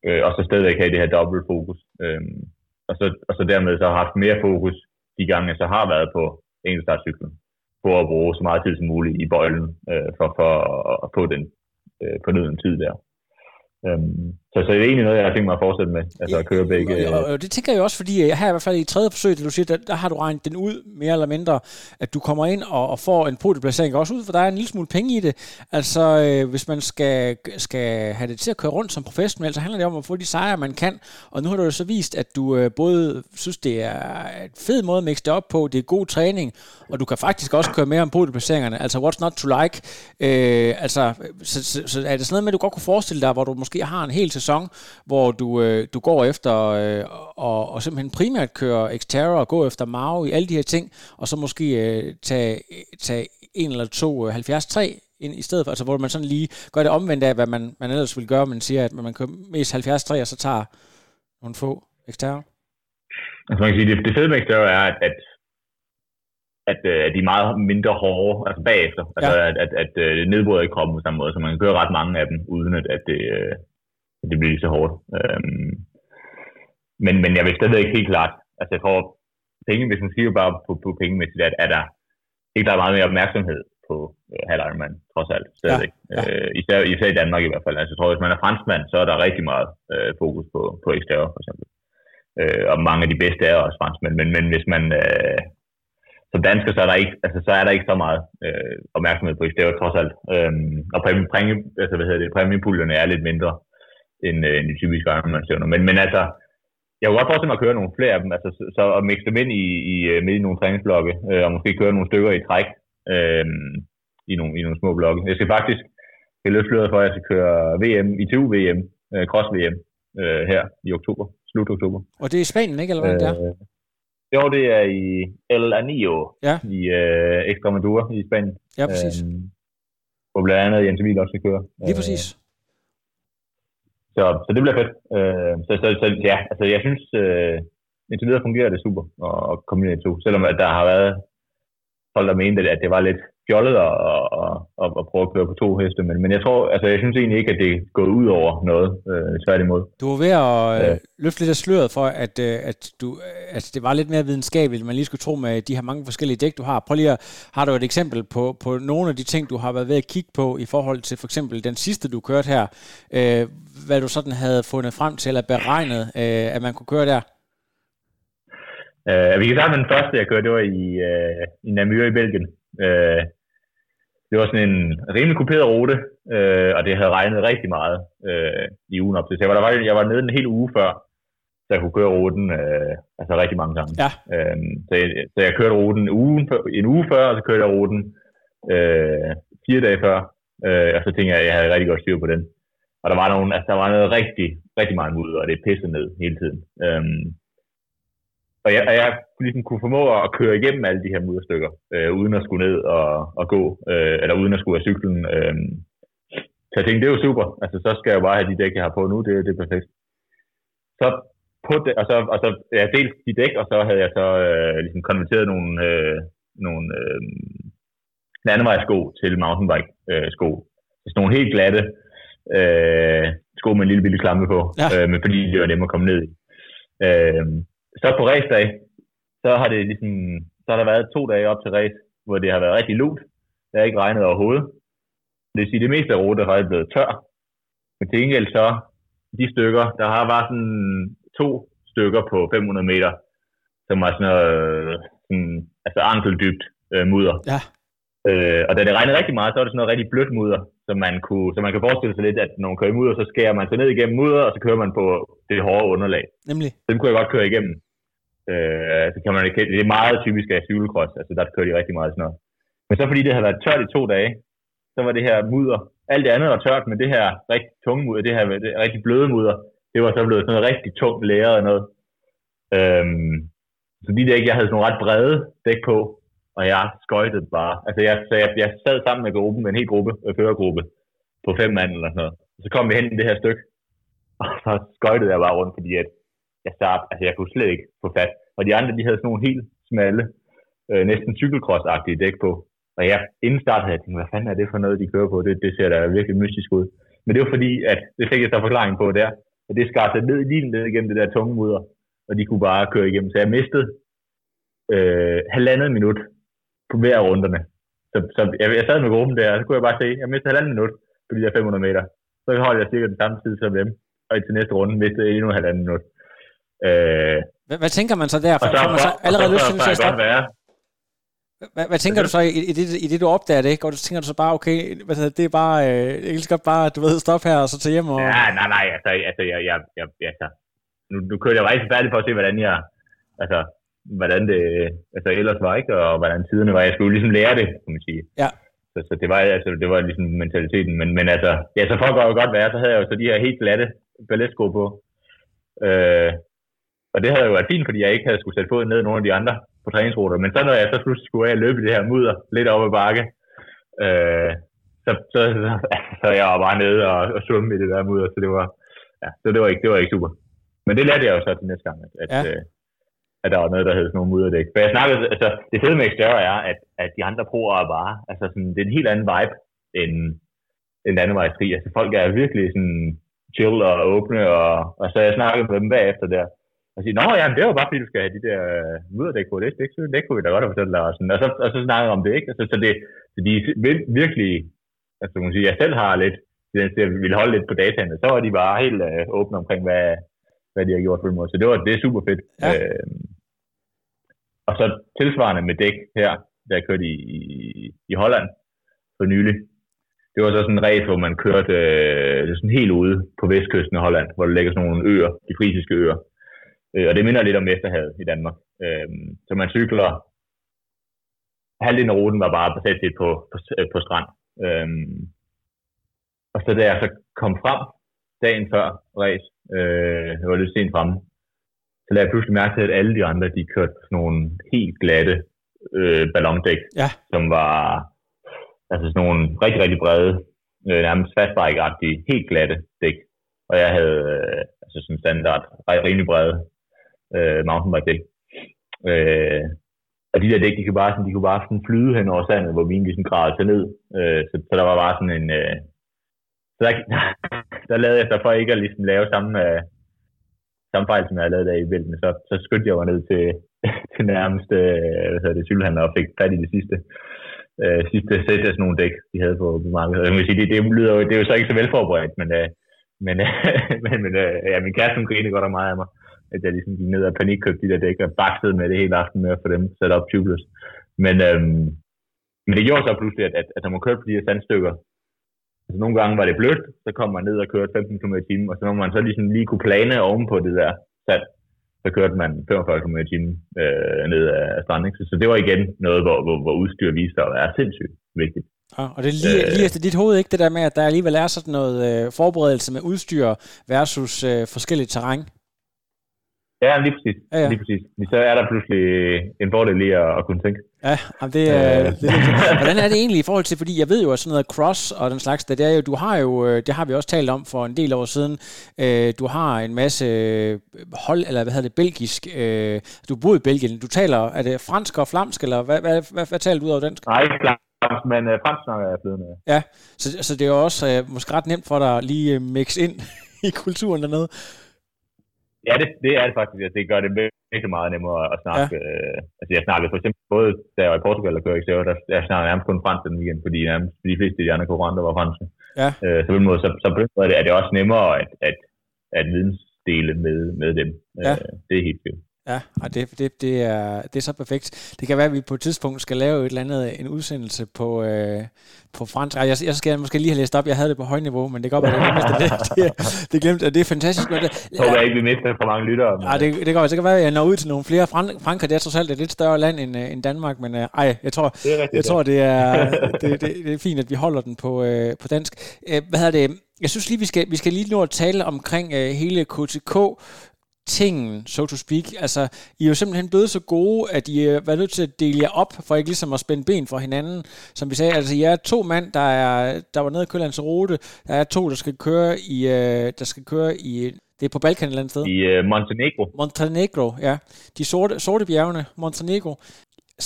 øh, og så stadigvæk have det her dobbelt fokus. Øh, og, så, og så dermed så har haft mere fokus de gange, jeg så har været på enkeltstartcyklen på at bruge så meget tid som muligt i bøjlen øh, for, for at få den øh, fornødende tid der. Øhm, så, så det er egentlig noget, jeg har tænkt mig at fortsætte med, altså at køre begge. Og, og, og det tænker jeg også, fordi jeg har i hvert fald i tredje forsøg, det du siger, der, der har du regnet den ud mere eller mindre, at du kommer ind og, og får en podieplacering også ud, for der er en lille smule penge i det. Altså, øh, hvis man skal, skal have det til at køre rundt som professionel, så handler det om at få de sejre, man kan. Og nu har du jo så vist, at du øh, både synes, det er et fed måde at mixe det op på, det er god træning, og du kan faktisk også køre mere om podieplaceringerne. Altså, what's not to like? Øh, altså, så, så, så, er det sådan noget med, at du godt kunne forestille dig, hvor du måske har en hel sæson, hvor du, øh, du går efter øh, og, og simpelthen primært kører Xterra og går efter Mao i alle de her ting, og så måske øh, tage, tage en eller to øh, 73 ind i stedet for, altså hvor man sådan lige gør det omvendt af, hvad man, man ellers ville gøre, man siger, at man kører mest 73 og så tager nogle få Xterra. Altså man kan sige, det, det fede med Xterra er, at, at at, øh, at de er meget mindre hårde altså bagefter. Altså ja. at, at, at, øh, nedbryder i kroppen på samme måde, så man kan køre ret mange af dem, uden at, at det, øh, det bliver lige så hårdt. Øhm, men, men jeg vil stadig ikke helt klart, altså jeg tror, penge, hvis man siger bare på, på pengemæssigt, at er der ikke der er meget mere opmærksomhed på øh, halv Ironman, trods alt, stadig. Ja, ja. Øh, især, især i Danmark i hvert fald. Altså jeg tror, hvis man er franskmand, så er der rigtig meget øh, fokus på, på eksteriør, for eksempel. øh, og mange af de bedste er også franskmænd, men, men hvis man øh, som dansker, så er der ikke, altså, så er der ikke så meget øh, opmærksomhed på er jo trods alt. Øh, og præmie, præmie, altså, hvad hedder det, præmiepuljerne er lidt mindre end, øh, end de typiske Ironman men, men altså, jeg kunne godt forestille mig at køre nogle flere af dem, altså, så, så at mixe dem ind i, i, øh, med i nogle træningsblokke, øh, og måske køre nogle stykker i træk øh, i, nogle, i nogle små blokke. Jeg skal faktisk jeg løfte sløret for, at jeg skal køre VM, ITU VM, øh, Cross VM, øh, her i oktober, slut oktober. Og det er i Spanien, ikke? Eller hvad øh, det er? Øh, jo, det er i El Anillo ja. i øh, Extremadura i Spanien. Ja, præcis. Øh, hvor blandt andet Jens Emil også skal køre. Lige præcis. Øh, så, så det bliver fedt. Øh, så, så, så ja, altså jeg synes, øh, indtil videre fungerer det super at, at komme ind i to. Selvom at der har været folk, der mente, at det var lidt fjollet at, at, at, at prøve at køre på to heste, men, men jeg tror, altså jeg synes egentlig ikke, at det er gået ud over noget, øh, tværtimod. Du var ved at øh, løfte lidt af sløret for, at, øh, at, du, at det var lidt mere videnskabeligt, man lige skulle tro med de her mange forskellige dæk, du har. Prøv lige at, har du et eksempel på, på nogle af de ting, du har været ved at kigge på i forhold til for eksempel den sidste, du kørte her, øh, hvad du sådan havde fundet frem til eller beregnet, øh, at man kunne køre der? Uh, vi kan starte med den første, jeg kørte, det var i, uh, i Namur i Belgien. Uh, det var sådan en rimelig kuperet rute, uh, og det havde regnet rigtig meget uh, i ugen op til. Så jeg var, der, jeg var nede en hel uge før, så jeg kunne køre ruten uh, altså rigtig mange gange. Ja. Uh, så, jeg, så jeg kørte ruten en uge, en uge før, og så kørte jeg ruten uh, fire dage før. Uh, og så tænkte jeg, at jeg havde rigtig godt styr på den. Og der var, nogle, altså, der var noget rigtig, rigtig meget mudder, og det pissede ned hele tiden. Um, og jeg, og jeg ligesom kunne formå at køre igennem alle de her mudderstykker, øh, uden at skulle ned og, og gå, øh, eller uden at skulle have cyklen. Øh. Så jeg tænkte, det er jo super. Altså, så skal jeg bare have de dæk, jeg har på nu. Det, det er perfekt. Så på det, og så, og så ja, delt de dæk, og så havde jeg så øh, ligesom konverteret nogle, øh, nogle øh, landevejssko til mountainbike øh, sko. Så nogle helt glatte øh, sko med en lille bitte klampe på, ja. øh, men fordi det var nemmere at komme ned i. Øh, så på racedag, så har det ligesom, så har der været to dage op til race, hvor det har været rigtig lugt. Det har ikke regnet overhovedet. Det vil sige, det meste af rute faktisk blevet tør. Men til gengæld så, de stykker, der har været sådan to stykker på 500 meter, som var sådan noget, sådan, altså ankeldybt øh, mudder. Ja. Øh, og da det regnede rigtig meget, så var det sådan noget rigtig blødt mudder, så man, kunne, så man kan forestille sig lidt, at når man kører i mudder, så skærer man sig ned igennem mudder, og så kører man på det hårde underlag. Nemlig. Dem kunne jeg godt køre igennem. Øh, så kan man ikke, det er meget typisk af cykelkross, altså der kører de rigtig meget sådan noget. Men så fordi det havde været tørt i to dage, så var det her mudder, alt det andet var tørt, men det her rigtig tunge mudder, det her det rigtig bløde mudder, det var så blevet sådan noget rigtig tungt læret og noget. Øhm, så de dæk, jeg havde sådan nogle ret brede dæk på, og jeg skøjtede bare. Altså jeg, så jeg, jeg sad sammen med gruppen, med en hel gruppe, en førergruppe, på fem mand eller sådan noget. Så kom vi hen i det her stykke, (laughs) og så skøjtede jeg bare rundt, fordi at jeg start, altså jeg kunne slet ikke få fat. Og de andre, de havde sådan nogle helt smalle, øh, næsten cykelkrossagtige dæk på. Og jeg, inden start havde jeg tænkt, hvad fanden er det for noget, de kører på? Det, det ser da virkelig mystisk ud. Men det var fordi, at det fik jeg så forklaring på der, at det skar sig ned lige ned igennem det der tunge mudder, og de kunne bare køre igennem. Så jeg mistede øh, halvandet minut på hver af runderne. Så, så jeg, jeg sad med gruppen der, og så kunne jeg bare se, at jeg mistede halvandet minut på de der 500 meter. Så holdt jeg cirka den samme tid som dem, og til næste runde mistede jeg endnu halvandet minut. Øh, hvad, hvad tænker man så der? For, så, man så allerede lyst til at stoppe? Hvad, hvad tænker du så i, i, det, i det, du opdager det? Går du, tænker du så bare, okay, hvad hedder, det er bare, øh, jeg kan godt bare, du ved, stoppe her og så tage hjem? Og... Ja, nej, nej, altså, altså jeg, jeg, jeg, altså, nu, nu kørte jeg rigtig færdig for at se, hvordan jeg, altså, hvordan det altså, ellers var, ikke? Og hvordan tiderne var. Jeg skulle ligesom lære det, kan man sige. Ja. Så, så det var, altså, det var ligesom mentaliteten. Men, men altså, ja, så for at godt være, så havde jeg jo så de her helt glatte balletsko på. Øh, og det havde jo været fint, fordi jeg ikke havde skulle sætte foden ned i nogle af de andre på træningsruter. Men så når jeg så pludselig skulle af løbe i det her mudder lidt op ad bakke, øh, så, så, så, så, jeg var bare nede og, og svømme i det der mudder, så det var, ja, så det var ikke, det var ikke super. Men det lærte jeg jo så til næste gang, at, ja. at, øh, at der var noget, der hed sådan nogle mudderdæk. For jeg snakkede, altså, det fede med Xterra er, at, at de andre proer er bare, altså sådan, det er en helt anden vibe end, end landevejsskrig. Altså folk er virkelig sådan chill og åbne, og, og så jeg snakkede med dem bagefter der, og sige, nå ja, det var bare fordi, du skal have de der uh, mudderdæk på. Det, det, det, kunne vi da godt have fortalt dig. Og, sådan. og, så, og så snakkede om det, ikke? Altså, så, det, så de virkelig, altså man sige, jeg selv har lidt, til at ville holde lidt på dataene, så var de bare helt uh, åbne omkring, hvad, hvad de har gjort på den måde. Så det, var, det er super fedt. Ja. Øh, og så tilsvarende med dæk her, der jeg kørte i, i, i Holland for nylig. Det var så sådan en race, hvor man kørte øh, sådan helt ude på vestkysten af Holland, hvor der ligger sådan nogle øer, de frisiske øer. Øh, og det minder lidt om Vesterhavet i Danmark. Øh, så man cykler, halvdelen af ruten var bare basalt set på, på, på strand. Øh, og så da jeg så kom frem dagen før race, øh, jeg var lidt sent fremme, så lagde jeg pludselig mærke til, at alle de andre, de kørte sådan nogle helt glatte øh, ballondæk, Ja. som var altså sådan nogle rigtig, rigtig brede, øh, nærmest fastbrækagtige, helt glatte dæk. Og jeg havde øh, altså sådan standard, ri- rimelig brede øh, mountainbike dæk. Øh, og de der dæk, de kunne bare, sådan, de kunne bare sådan flyde hen over sandet, hvor vi ligesom sådan gravede ned. Øh, så, så, der var bare sådan en... Øh, så der, (laughs) der lavede jeg så for ikke at ligesom lave samme, øh, samme fejl, som jeg havde lavet der i vælten. Så, så skyndte jeg mig ned til, (laughs) til nærmeste øh, hvad det, cykelhandler og fik fat i det sidste øh, sidste sæt af sådan nogle dæk, de havde på, på markedet. Jeg vil sige, det, det, lyder, jo- det er jo så ikke så velforberedt, men, øh, men, (laughs) øh, men, øh, ja, min kæreste hun grinede godt af mig af mig, at jeg ligesom gik ned og panikkøbte de der dæk og baksede med det hele aften med at få dem sat op tubeless. Men, øh, men det gjorde så pludselig, at, at, at når man kørte på de her sandstykker, altså nogle gange var det blødt, så kom man ned og kørte 15 km i timen, og så når man så ligesom lige kunne plane oven på det der sand, så kørte man 45 km i timen øh, ned af stranden. Så, så det var igen noget, hvor, hvor, hvor udstyr viste sig at være sindssygt vigtigt. Ja, og det er lige, Øh. lige efter dit hoved, ikke det der med, at der alligevel er sådan noget øh, forberedelse med udstyr versus øh, forskelligt terræn. Ja, lige præcis. Ja, ja. Lige præcis. Så er der pludselig en fordel i at, at kunne tænke. Ja, jamen det, er, Øh. det, er, hvordan er det egentlig i forhold til, fordi jeg ved jo, at sådan noget cross og den slags, det er jo, du har jo, øh, det har vi også talt om for en del år siden, øh, du har en masse øh, hold, eller hvad hedder det, belgisk, øh, du bor i Belgien, du taler, er det fransk og flamsk, eller hvad, hvad, hvad, hvad taler du ud over dansk? Nej, ikke klart, men uh, fransk snakker jeg flydende. Ja, så, så det er jo også øh, måske ret nemt for dig at lige øh, mix ind (laughs) i kulturen dernede. Ja, det, det er det faktisk. Altså, det gør det virkelig meget nemmere at snakke. Ja. Øh, altså, jeg snakkede for eksempel både da jeg var i Portugal og kørte i der jeg snakkede nærmest kun fransk den weekend, fordi nærmest de fleste af de andre konkurrenter var franske. Ja. Øh, så på den måde, så, så på den måde er det, er det også nemmere at, at, at vidensdele med, med dem. Ja. Øh, det er helt sikkert. Ja, og det, det, det, er, det er så perfekt. Det kan være, at vi på et tidspunkt skal lave et eller andet, en udsendelse på, øh, på fransk. Jeg, jeg skal måske lige have læst op. Jeg havde det på højniveau, men det går godt være, (laughs) det, det, det, det glemte, og det er fantastisk. Men det, Jeg håber jeg ikke, vi mister for mange lyttere. Ja, det, det går det kan være, at jeg når ud til nogle flere. Fran- Frankrig det er trods alt et lidt større land end, øh, end Danmark, men øh, ej, jeg tror, det er jeg tror, det er, det, det, det er fint, at vi holder den på, øh, på dansk. Øh, hvad hedder det? Jeg synes lige, vi skal, vi skal lige nå at tale omkring øh, hele KTK tingen, so to speak. Altså, I er jo simpelthen blevet så gode, at I er været nødt til at dele jer op, for ikke ligesom at spænde ben for hinanden. Som vi sagde, altså, I er to mand, der, er, der var nede i Kølands rute. Der er to, der skal køre i, øh, der skal køre i, det er på Balkan et eller andet sted. I uh, Montenegro. Montenegro, ja. De sorte, sorte bjergene, Montenegro.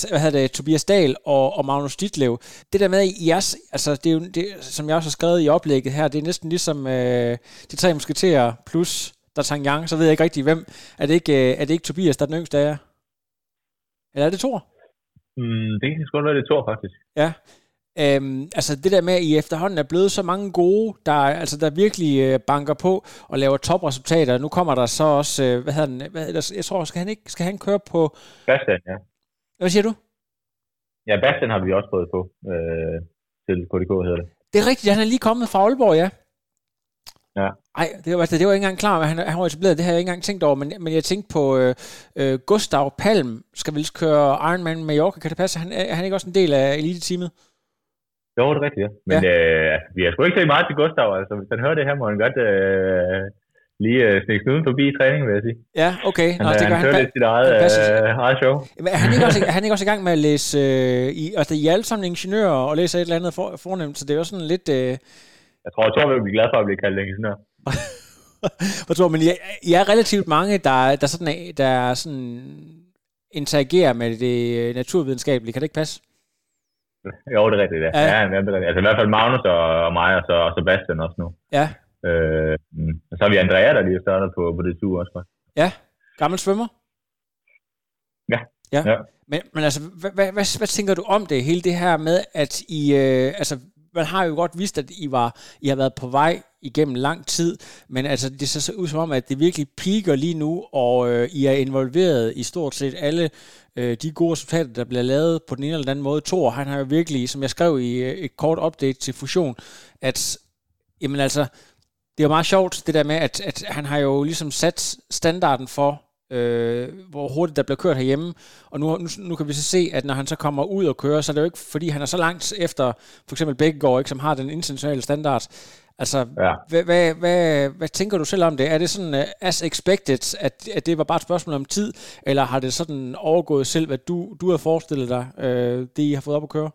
Hvad hedder det, Tobias Dahl og, og Magnus Ditlev. Det der med, at I er, s- altså det er jo, det, som jeg også har skrevet i oplægget her, det er næsten ligesom øh, de tre musketerer plus D'Artagnan, så ved jeg ikke rigtig hvem. Er det ikke, øh, er det ikke Tobias, der er den yngste af jer? Eller er det Thor? Mm, det kan sgu godt være, det er Thor, faktisk. Ja. Øhm, altså det der med, at I efterhånden er blevet så mange gode, der, altså, der virkelig øh, banker på og laver topresultater. Nu kommer der så også, øh, hvad hedder den, hvad, hedder, jeg tror, skal han ikke skal han køre på, Bastian, ja. hvad siger du? Ja, Bastian har vi også prøvet på øh, til KDK, hedder det. Det er rigtigt, han er lige kommet fra Aalborg, ja. Ja. Ej, det var, altså, det var jeg ikke engang klar over, han, han var etableret, det har jeg ikke engang tænkt over, men, men jeg tænkte på øh, øh, Gustav Palm, skal vel køre Ironman Mallorca, kan det passe? Han, er han ikke også en del af elite-teamet? Jo, det er rigtigt, ja. Men ja. Øh, altså, vi har sgu ikke set meget til Gustav, altså hvis han hører det her, må han godt øh, lige øh, snige snuden forbi i træning, vil jeg sige. Ja, okay. Han, Nå, øh, det gør han han. kører sit eget, han øh, eget show. Men er han ikke også, er han ikke også i gang med at læse, øh, i, altså I er alle sammen ingeniører og læser et eller andet for, fornemt, så det er jo sådan lidt, øh, Jeg tror, jeg tror, vi vil blive glade for at blive kaldt ingeniør. (laughs) hvad tror men er- I er relativt mange, der, der, sådan, er- der er sådan interagerer med det naturvidenskabelige, kan det ikke passe? (laughs) Jo, det er rigtigt, ja. Ja. ja. det er rigtigt. Altså i hvert fald Magnus og, og mig, og så og Sebastian også nu. Ja, Øh, mm. og så har vi Andrea, der lige startet på, på det tur også. ja. Gammel svømmer? Ja. Ja. Ja. Men, men altså, hvad, hvad, hvad, hvad tænker du om det, hele det her med, at I, øh, altså, man har jo godt vidst, at I, var, I har været på vej igennem lang tid, men altså, det ser ud som om, at det virkelig piker lige nu, og øh, I er involveret i stort set alle øh, de gode resultater, der bliver lavet på den ene eller anden måde. Thor, han har jo virkelig, som jeg skrev i øh, et kort update til Fusion, at jamen altså, det er jo meget sjovt, det der med, at, at han har jo ligesom sat standarden for, øh, hvor hurtigt der bliver kørt herhjemme. Og nu, nu, nu kan vi så se, at når han så kommer ud og kører, så er det jo ikke, fordi han er så langt efter for eksempel Bækkegaard, ikke, som har den internationale standard. Altså, ja. hvad, hvad, hvad, hvad tænker du selv om det? Er det sådan uh, as expected, at, at det var bare et spørgsmål om tid, eller har det sådan overgået selv, hvad du, du har forestillet dig, uh, det I har fået op at køre?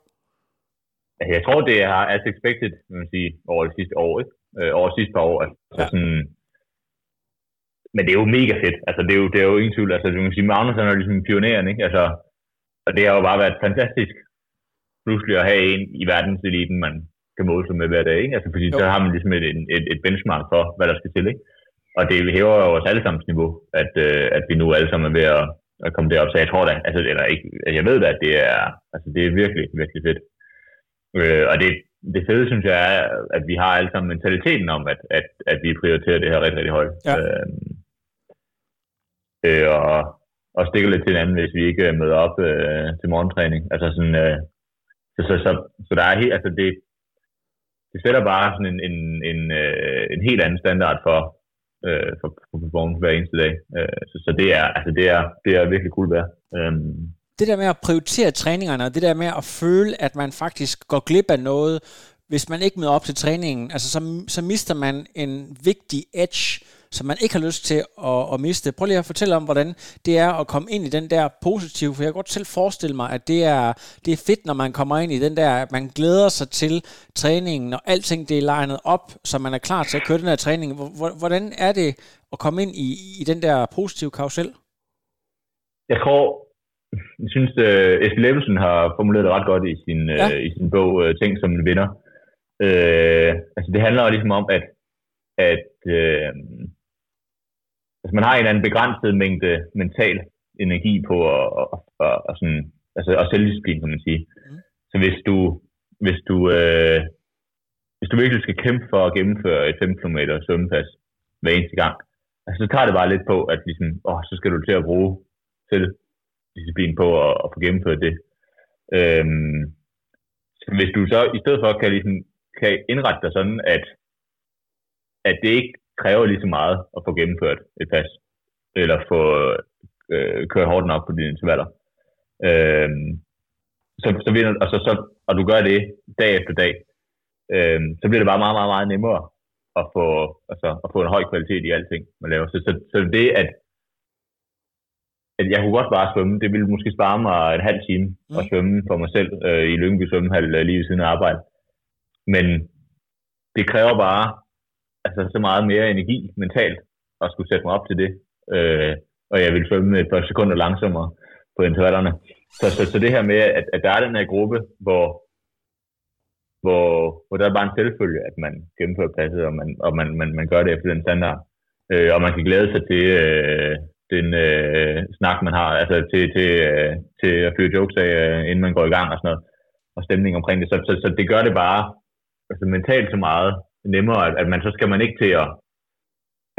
Jeg tror, det er as expected, man man sige, over det sidste år, ikke? Øh, over sidste par år. Altså, ja. sådan, men det er jo mega fedt. Altså, det er jo, det er jo ingen tvivl. Altså, du kan sige, Magnus er jo ligesom pioneren, ikke? Altså, og det har jo bare været fantastisk pludselig at have en i verdenseliten, man kan måle sig med hver dag, ikke? Altså, fordi jo. så har man ligesom et, et, et benchmark for, hvad der skal til, ikke? Og det hæver jo vores allesammens niveau, at, øh, at vi nu alle sammen er ved at, at komme derop. Så jeg tror da, altså, eller ikke, altså, jeg ved da, at det er, altså, det er virkelig, virkelig fedt. Øh, og det, det fede, synes jeg, er, at vi har alle sammen mentaliteten om, at, at, at vi prioriterer det her rigtig, rigtig højt. Ja. Øh, øh, og, og stikker lidt til hinanden, hvis vi ikke øh, møder op øh, til morgentræning. Altså sådan, øh, så, så, så, så der er helt, altså det, det sætter bare sådan en, en, en, øh, en helt anden standard for, øh, for, for performance hver eneste dag. Øh, så, så det er, altså det er, det er virkelig cool værd. Øhm, det der med at prioritere træningerne, og det der med at føle, at man faktisk går glip af noget, hvis man ikke møder op til træningen, altså så, så mister man en vigtig edge, som man ikke har lyst til at, at miste. Prøv lige at fortælle om, hvordan det er at komme ind i den der positive, for jeg kan godt selv forestille mig, at det er, det er fedt, når man kommer ind i den der, at man glæder sig til træningen, og alting det er legnet op, så man er klar til at køre den her træning. Hvordan er det at komme ind i, i den der positive karusel? Jeg tror, jeg synes, uh, Eske Levelsen har formuleret det ret godt i sin, ja. uh, i sin bog uh, Ting som en vinder. Uh, altså det handler ligesom om, at, at uh, altså man har en eller anden begrænset mængde mental energi på at, at, at, at sådan, altså at selvdisciplin, kan man sige. Mm. Så hvis du, hvis du, uh, hvis du virkelig skal kæmpe for at gennemføre et 5 km svømmepas hver eneste gang, altså så tager det bare lidt på, at ligesom, åh, så skal du til at bruge til disciplin på at, at få gennemført det. Øhm, så hvis du så i stedet for kan, ligesom, kan indrette dig sådan, at, at det ikke kræver lige så meget at få gennemført et pas, eller få øh, kørt hårdt nok på dine intervaller. Øhm, så, så, vil, og, så, så, og du gør det dag efter dag, øhm, så bliver det bare meget, meget, meget nemmere at få, altså, at få en høj kvalitet i alting, man laver. Så, så, så det, at at jeg kunne godt bare svømme. Det ville måske spare mig en halv time mm. at svømme for mig selv øh, i Lyngby svømmehal øh, lige ved siden af arbejde. Men det kræver bare altså, så meget mere energi mentalt at skulle sætte mig op til det. Øh, og jeg ville svømme et par sekunder langsommere på intervallerne. Så, så, så det her med, at, at der er den her gruppe, hvor, hvor, hvor der er bare en selvfølge, at man gennemfører passet, og man, og man, man, man gør det efter den standard. Øh, og man kan glæde sig til, øh, den øh, snak, man har, altså til, til, øh, til at fyre jokes af, øh, inden man går i gang og sådan noget, og stemning omkring det. Så, så, så det gør det bare altså mentalt så meget nemmere, at, at man så skal man ikke til at,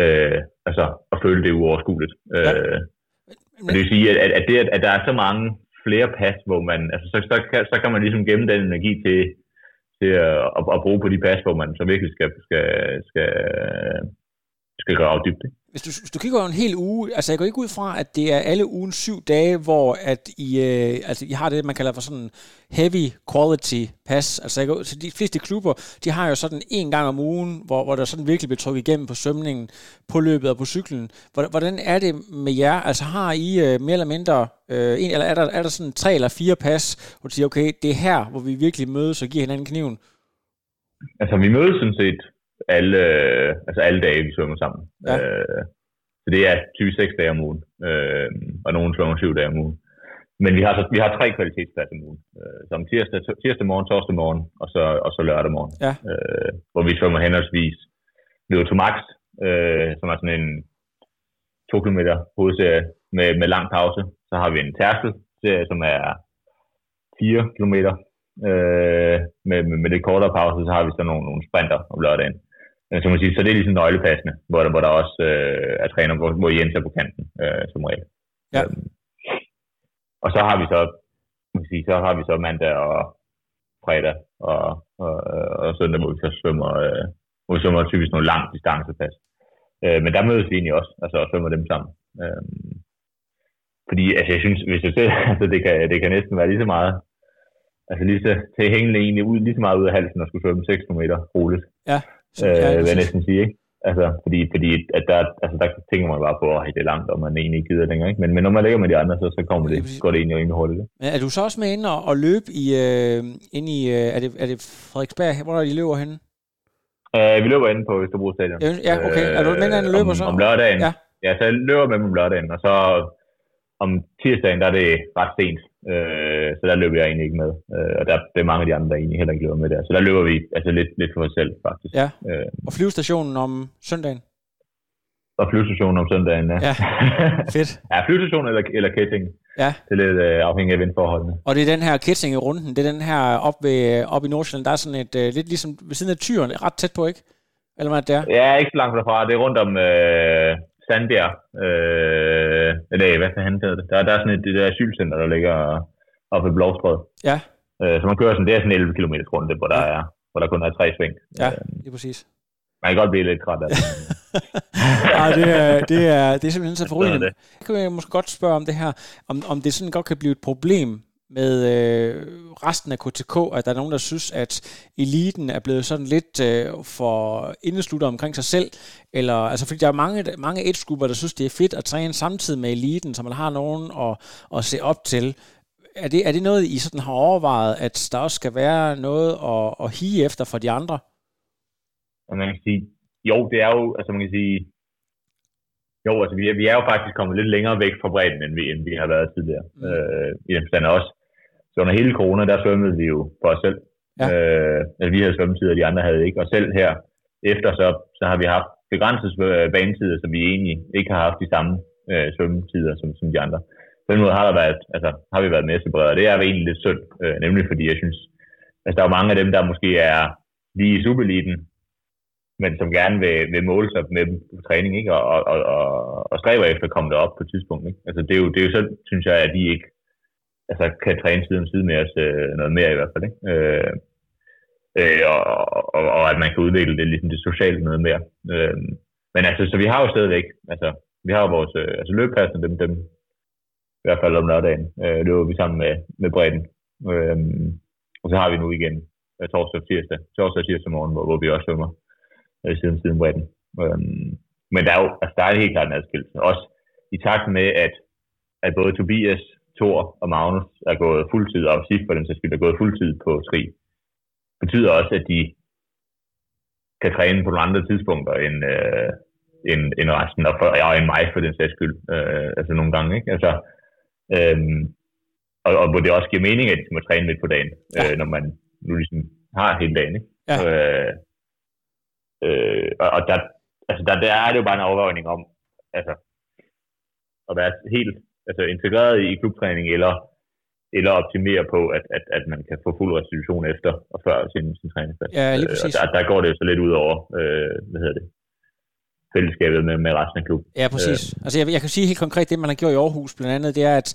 øh, altså, at føle det uoverskueligt. Ja. Øh, Men... Det vil sige, at, at, det, at der er så mange flere pas, hvor man, altså så, så, kan, så kan man ligesom gemme den energi til, til at, at, at bruge på de pas, hvor man så virkelig skal, skal, skal, skal grave dybt. Ikke? Hvis du, hvis du kigger over en hel uge, altså jeg går ikke ud fra, at det er alle ugen syv dage, hvor at I, øh, altså I har det, man kalder for sådan heavy quality pass. Altså jeg går, så de fleste klubber, de har jo sådan en gang om ugen, hvor, hvor der sådan virkelig bliver trukket igennem på svømningen, på løbet og på cyklen. Hvordan er det med jer? Altså har I øh, mere eller mindre, øh, en, eller er der, er der sådan tre eller fire pas, hvor du siger, okay, det er her, hvor vi virkelig mødes og giver hinanden kniven? Altså vi mødes sådan set alle, altså alle dage, vi svømmer sammen. Ja. Øh, så det er typisk seks dage om ugen, øh, og nogen svømmer syv dage om ugen. Men vi har, så, vi har tre kvalitetsplads om ugen. Øh, som tirsdag, tirsdag morgen, torsdag morgen, og så, og så lørdag morgen. Ja. Øh, hvor vi svømmer henholdsvis Leo Max, øh, som er sådan en to kilometer hovedserie med, med lang pause. Så har vi en tærskel, som er 4 km øh, med, med, med det kortere pause, så har vi så nogle, nogle sprinter om lørdagen. Øh, så, man sige, så det er ligesom nøglepassende, hvor der, hvor der også øh, er træner, hvor, hvor Jens er på kanten, øh, som regel. Ja. Øhm, og så har vi så, man sige, så har vi så mandag og fredag og, og, og søndag, hvor vi så svømmer, øh, hvor vi svømmer typisk nogle langt distancepas. Øh, men der mødes vi egentlig også, altså og svømmer dem sammen. Øh, fordi altså, jeg synes, hvis jeg ser, (laughs) altså, det, kan, det kan næsten være lige så meget, altså lige så til hængende egentlig ud, lige så meget ud af halsen at skulle svømme 6 km roligt. Ja, Øh, ja, vil jeg næsten sige, ikke? Altså, fordi, fordi at der, altså, der tænker man bare på, at det er langt, og man egentlig ikke gider længere. Ikke? Men, men når man ligger med de andre, så, så kommer det, går det egentlig rimelig hurtigt. Men er du så også med ind og, og løbe i, øh, ind i øh, er, det, er det Frederiksberg, hvor er de løber henne? Uh, vi løber inde på Østerbro Stadion. Ja, okay. Er du med, når du løber om, så? Om lørdagen. Ja. ja, så jeg løber med dem om lørdagen, og så om tirsdagen, der er det ret sent. Øh, så der løber jeg egentlig ikke med. Øh, og der, der er mange af de andre, der egentlig heller ikke løber med der. Så der løber vi altså lidt, lidt for os selv, faktisk. Ja. Øh, Og flyvestationen om søndagen? og flyvestationen om søndagen, ja. Ja. (laughs) Fedt. ja, flyvestationen eller, eller Ketting. Ja. Det er lidt øh, afhængig af vindforholdene. Og det er den her Kettinge-runden, det er den her op, ved, op i Nordsjælland, der er sådan et, øh, lidt ligesom ved siden af tyren, ret tæt på, ikke? Eller hvad er det der? Ja, ikke så langt derfra. Det er rundt om øh, Sandbjerg. Øh, eller hvad fanden hedder det? Der, der er sådan et det der asylcenter, der ligger oppe ved Blovstrød. Ja. Øh, så man kører sådan, det er sådan en 11 km runde, hvor der, er, hvor der kun er tre sving. Ja, Øh, lige præcis. man kan godt blive lidt træt af det. (laughs) Ej, det er, det er, det er simpelthen så forrygende. det. Jeg kan jeg måske godt spørge om det her, om, om det sådan godt kan blive et problem med øh, resten af KTK, at der er nogen, der synes, at eliten er blevet sådan lidt øh, for indesluttet omkring sig selv, eller, altså fordi der er mange, mange age-grupper, der synes, det er fedt at træne samtidig med eliten, så man har nogen at, at se op til. Er det, er det noget, I sådan har overvejet, at der også skal være noget at, at hige efter for de andre? Og man kan sige, jo, det er jo, altså man kan sige, jo, altså vi er, vi er jo faktisk kommet lidt længere væk fra bredden, end vi, end vi har været tidligere. Mm. Øh, I den forstand også. Så under hele corona, der svømmede vi jo for os selv. Ja. Øh, altså vi havde svømmetider, de andre havde ikke. Og selv her, efter så, så har vi haft begrænset svø- banetider, så vi egentlig ikke har haft de samme øh, svømmetider som, som de andre. På den måde har, der været, altså, har vi været separeret, og det er egentlig lidt synd, øh, nemlig fordi jeg synes, altså der er jo mange af dem, der måske er lige i supereliten, men som gerne vil, vil måle sig med dem på træning, ikke? Og, og, og, og, og stræber efter at komme derop på et tidspunkt. Ikke? Altså, det, er jo, det er jo så, synes jeg, at de ikke altså, kan træne side om side med os øh, noget mere i hvert fald. Ikke? Øh, øh, og, og, og, at man kan udvikle det, ligesom det sociale noget mere. Øh, men altså, så vi har jo stadigvæk, altså, vi har jo vores, øh, altså løbepladsen, dem, dem, i hvert fald om lørdagen, øh, løber vi sammen med, med bredden. Øh, og så har vi nu igen øh, torsdag og tirsdag, torsdag og tirsdag morgen, hvor, hvor vi også svømmer øh, siden siden bredden. Øh, men der er jo altså, der er helt klart en adskillelse. Også i takt med, at, at både Tobias, Thor og Magnus er gået fuldtid, og Sif for den sags skyld er gået fuldtid på skrig, betyder også, at de kan træne på nogle andre tidspunkter end, øh, end, end resten, og, for, og end mig for den sags skyld. Øh, altså nogle gange, ikke? Altså, øhm, og, og hvor det også giver mening, at de må træne midt på dagen, Ja. øh, når man nu ligesom har hele dagen, ikke? Ja. Øh, øh, og, og der, altså der, der er det jo bare en overvejning om, altså, at være helt altså, integreret i klubtræning, eller, eller optimere på, at, at, at man kan få fuld restitution efter og før sin, sin træningsplads. Ja, lige Øh, præcis. og der, der går det så lidt ud over, øh, hvad hedder det, fællesskabet med, med resten af klubben. Ja, præcis. Øh. Altså, jeg, jeg kan sige helt konkret, det man har gjort i Aarhus blandt andet, det er, at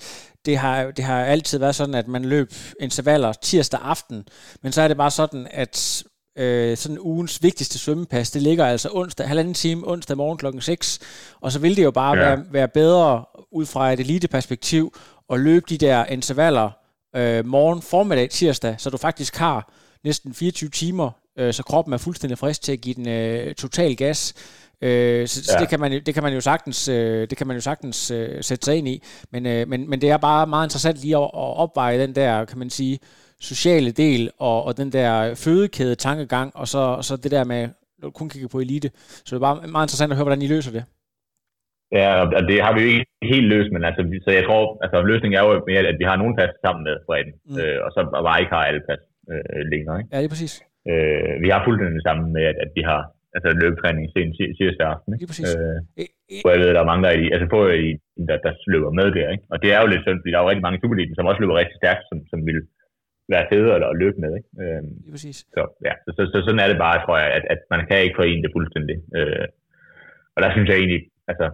det har, det har altid været sådan, at man løb intervaller tirsdag aften, men så er det bare sådan, at øh, sådan ugens vigtigste svømmepas, det ligger altså onsdag, halvanden time onsdag morgen klokken 6, og så vil det jo bare ja. Være, være bedre ud fra et eliteperspektiv at løbe de der intervaller øh, morgen, formiddag, tirsdag, så du faktisk har næsten 24 timer, øh, så kroppen er fuldstændig frisk til at give den øh, total gas. Øh, så, så Ja. det kan man det kan man jo sagtens øh, det kan man jo sagtens øh, sætte sig ind i, men øh, men men det er bare meget interessant lige at, at opveje den der kan man sige sociale del og, og den der fødekæde tankegang og så og så det der med når du kun kigger på elite. Så det er bare meget interessant at høre hvordan I løser det. Ja, og det har vi jo ikke helt løst, men altså, så jeg tror, altså løsningen er jo mere, at vi har nogle plads sammen med bredden, Mm. øh, og så bare ikke har alle plads øh, længere. Ikke? Ja, det er præcis. Øh, vi har fuldstændig det samme med, at, at vi har altså løbetræning sen ti- tirsdag aften. Ikke? Lige præcis. Øh, Øh, øh, hvor jeg ved, der er mange, der, er i, altså få i, der, der løber med der. Ikke? Og det er jo lidt synd, fordi der er jo rigtig mange i Superligaen, som også løber rigtig stærkt, som, som vil, være fede at løbe med. Ikke? Øh, Lige præcis. så, ja, så, så, så, sådan er det bare, tror jeg, at, at man kan ikke forene det fuldstændig. Øh, og der synes jeg egentlig, altså,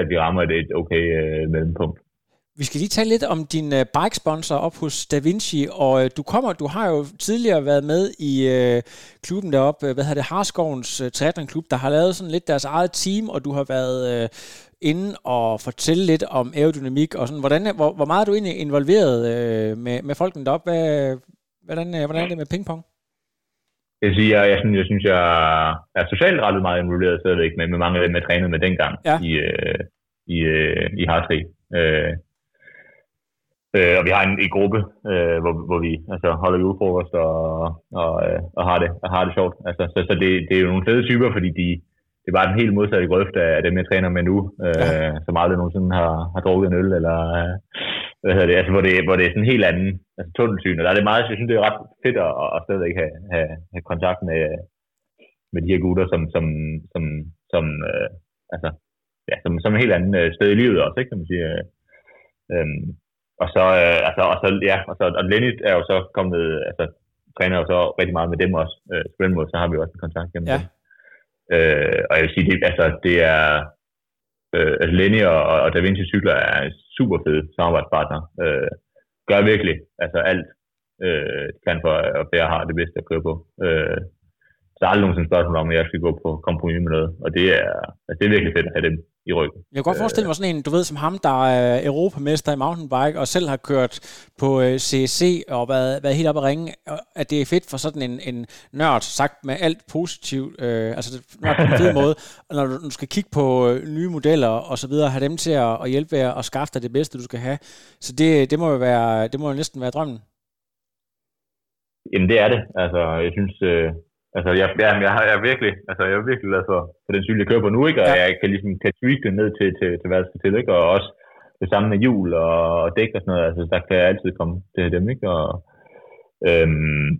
at vi rammer et, et okay øh, mellempunkt. Vi skal lige tale lidt om din uh, bike-sponsor op hos Da Vinci, og uh, du kommer, du har jo tidligere været med i uh, klubben deroppe, uh, hvad hedder det, Harskovens uh, triathlon-klub, der har lavet sådan lidt deres eget team, og du har været uh, inde og fortælle lidt om aerodynamik og sådan. Hvordan, hvor, hvor meget er du egentlig involveret uh, med, med folkene deroppe? Hvad, hvordan, uh, hvordan er det med pingpong? Jeg vil sige, jeg, jeg, synes, jeg synes, jeg er socialt rettet meget involveret stadigvæk med, med mange af dem, jeg trænede med dengang Ja. i, øh, i, øh, i Hartri. Øh, øh, og vi har en, en gruppe, øh, hvor, hvor vi altså, holder julefrokost og, og, øh, og, har det, og har det sjovt. Altså, så så det, det er jo nogle fede typer, fordi de, det er bare den helt modsatte grøft af, dem, jeg træner med nu, øh, Ja. som aldrig nogensinde har, har drukket en øl, eller øh, hvad hedder det, altså, hvor, det, hvor det er sådan en helt anden altså, tunnelsyn. Og der er det meget, jeg synes, det er ret fedt at, at stadigvæk have, have, have kontakt med, med de her gutter, som, som, som, som øh, altså, ja, som, som en helt anden øh, sted i livet også, ikke, kan man sige. Øh, øhm, og så, øh, altså, og så, ja, og så, og Lenny er jo så kommet, altså, træner jo så rigtig meget med dem også. Øh, så på den måde, så har vi også en kontakt gennem Ja. dem. Øh, og jeg vil sige, det, altså, det er, øh, altså Lenny og, og Da Vinci Cykler er super fede samarbejdspartner. Øh, gør virkelig, altså alt, øh, de kan for at jeg har det bedste at køre på. Øh, der er aldrig nogensinde spørgsmål om, at jeg skal gå på kompromis med noget. Og det er, altså, det er virkelig fedt at have dem i ryggen. Jeg kan godt forestille mig sådan en, du ved, som ham, der er europamester i mountainbike, og selv har kørt på øh, CSC og været, været helt oppe at ringe, at det er fedt for sådan en, en nørd, sagt med alt positivt, øh, altså nørd på en fed (laughs) måde, og når du, du skal kigge på øh, nye modeller og så videre, have dem til at, at hjælpe jer og skaffe dig det bedste, du skal have. Så det, det må jo være, det må jo næsten være drømmen. Jamen det er det. Altså, jeg synes, øh, altså, jeg, jeg, jeg, har, jeg, er virkelig, altså, jeg er virkelig glad for, for den cykel, jeg kører på nu, ikke? Og Ja. ja. jeg kan ligesom kan tweake det ned til, til, til, hvad der skal til, ikke? Og også det samme med hjul og, og dæk og sådan noget, altså, der kan jeg altid komme til dem, ikke? Og, øhm,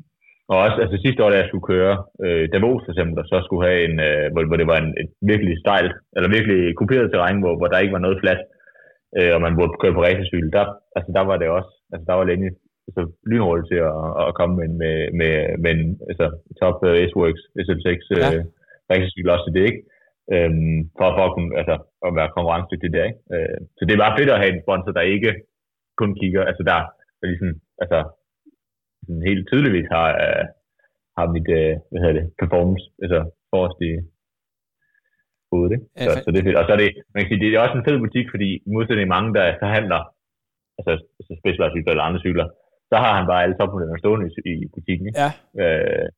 og også, altså sidste år, da jeg skulle køre øh, Davos for eksempel, og så skulle have en, øh, hvor, hvor det var en, et virkelig stejlt, eller virkelig kuperet terræn, hvor, hvor der ikke var noget fladt, øh, og man burde køre på racercykel, der, altså der var det også, altså der var Lenny altså, lynhurtigt til at, at komme med, med, med, med altså, top uh, S-Works SL6 Ja. øh, racercykel også til det, ikke? Øhm, for, for at kunne altså, at være konkurrencedygtig der, ikke? Øh, så det er bare fedt at have en sponsor, der ikke kun kigger, altså der, der ligesom, altså, sådan helt tydeligvis har, uh, har mit, uh, hvad hedder det, performance, altså forrest i hovedet, ikke? Ja, Så, så det er fedt. Og så er det, man kan sige, det er også en fed butik, fordi i modsætning mange, der forhandler, altså, altså specialcykler eller andre cykler, så har han bare alle topmodellerne stående i, i butikken, ikke? Ja, øh,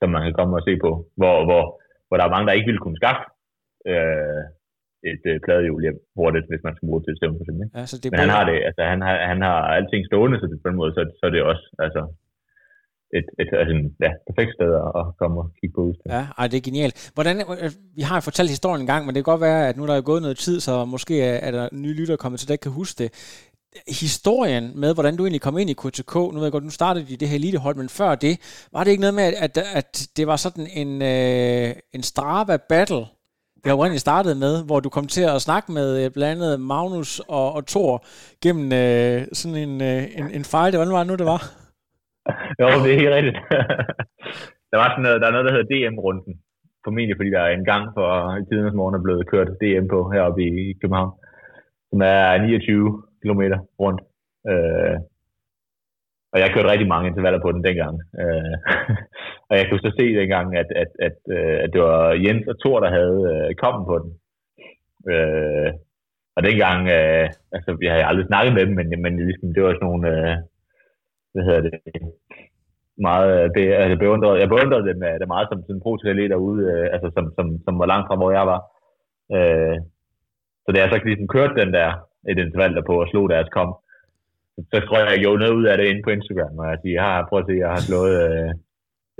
som man kan komme og se på, hvor, hvor, hvor der er mange, der ikke vil kunne skaffe øh, et øh, pladehjul hjem hurtigt, hvis man skal bruge det til stævn for eksempel. Ja så det Men han har det, altså han har, han har alting stående, så det, på den måde, så, så er det også altså, et, et altså, en, ja, perfekt sted at, komme og kigge på udstilling. Ja, ej, det er genialt. Hvordan, øh, vi har fortalt historien en gang, men det kan godt være, at nu der er gået noget tid, så måske er, er der nye lyttere kommet til, der ikke kan huske det. Historien med, hvordan du egentlig kom ind i KTK, nu ved jeg godt, nu startede de det her elitehold, men før det, var det ikke noget med, at, at det var sådan en, øh, en Strava battle, det oprindeligt startede med, hvor du kom til at snakke med øh, blandt andet Magnus og, og Thor gennem øh, sådan en, øh, en, en fejl. Hvordan var det nu, det var? Jo, det er helt rigtigt. (laughs) der var sådan noget, der er noget, der hedder DM-runden. Formentlig fordi der en gang for i tidens morgen er blevet kørt DM på heroppe i, i København. Som er 29 km rundt. Øh, og jeg kørte rigtig mange intervaller på den dengang. Øh, (laughs) og jeg kunne så se dengang, at, at, at, øh, at det var Jens og Thor, der havde øh, kommet på den. Øh, og dengang, øh, altså vi havde aldrig snakket med dem, men, men ligesom, det var sådan nogle, øh, hvad hedder det, meget det, be, altså beundrede, jeg beundrede dem det meget som sådan pro derude, øh, altså som, som, som var langt fra, hvor jeg var. Øh, så da jeg så ligesom kørte den der, et interval på og slog deres kom, så, tror jeg, jeg gjorde noget ud af det inde på Instagram, og jeg har, prøv at se, jeg har slået øh,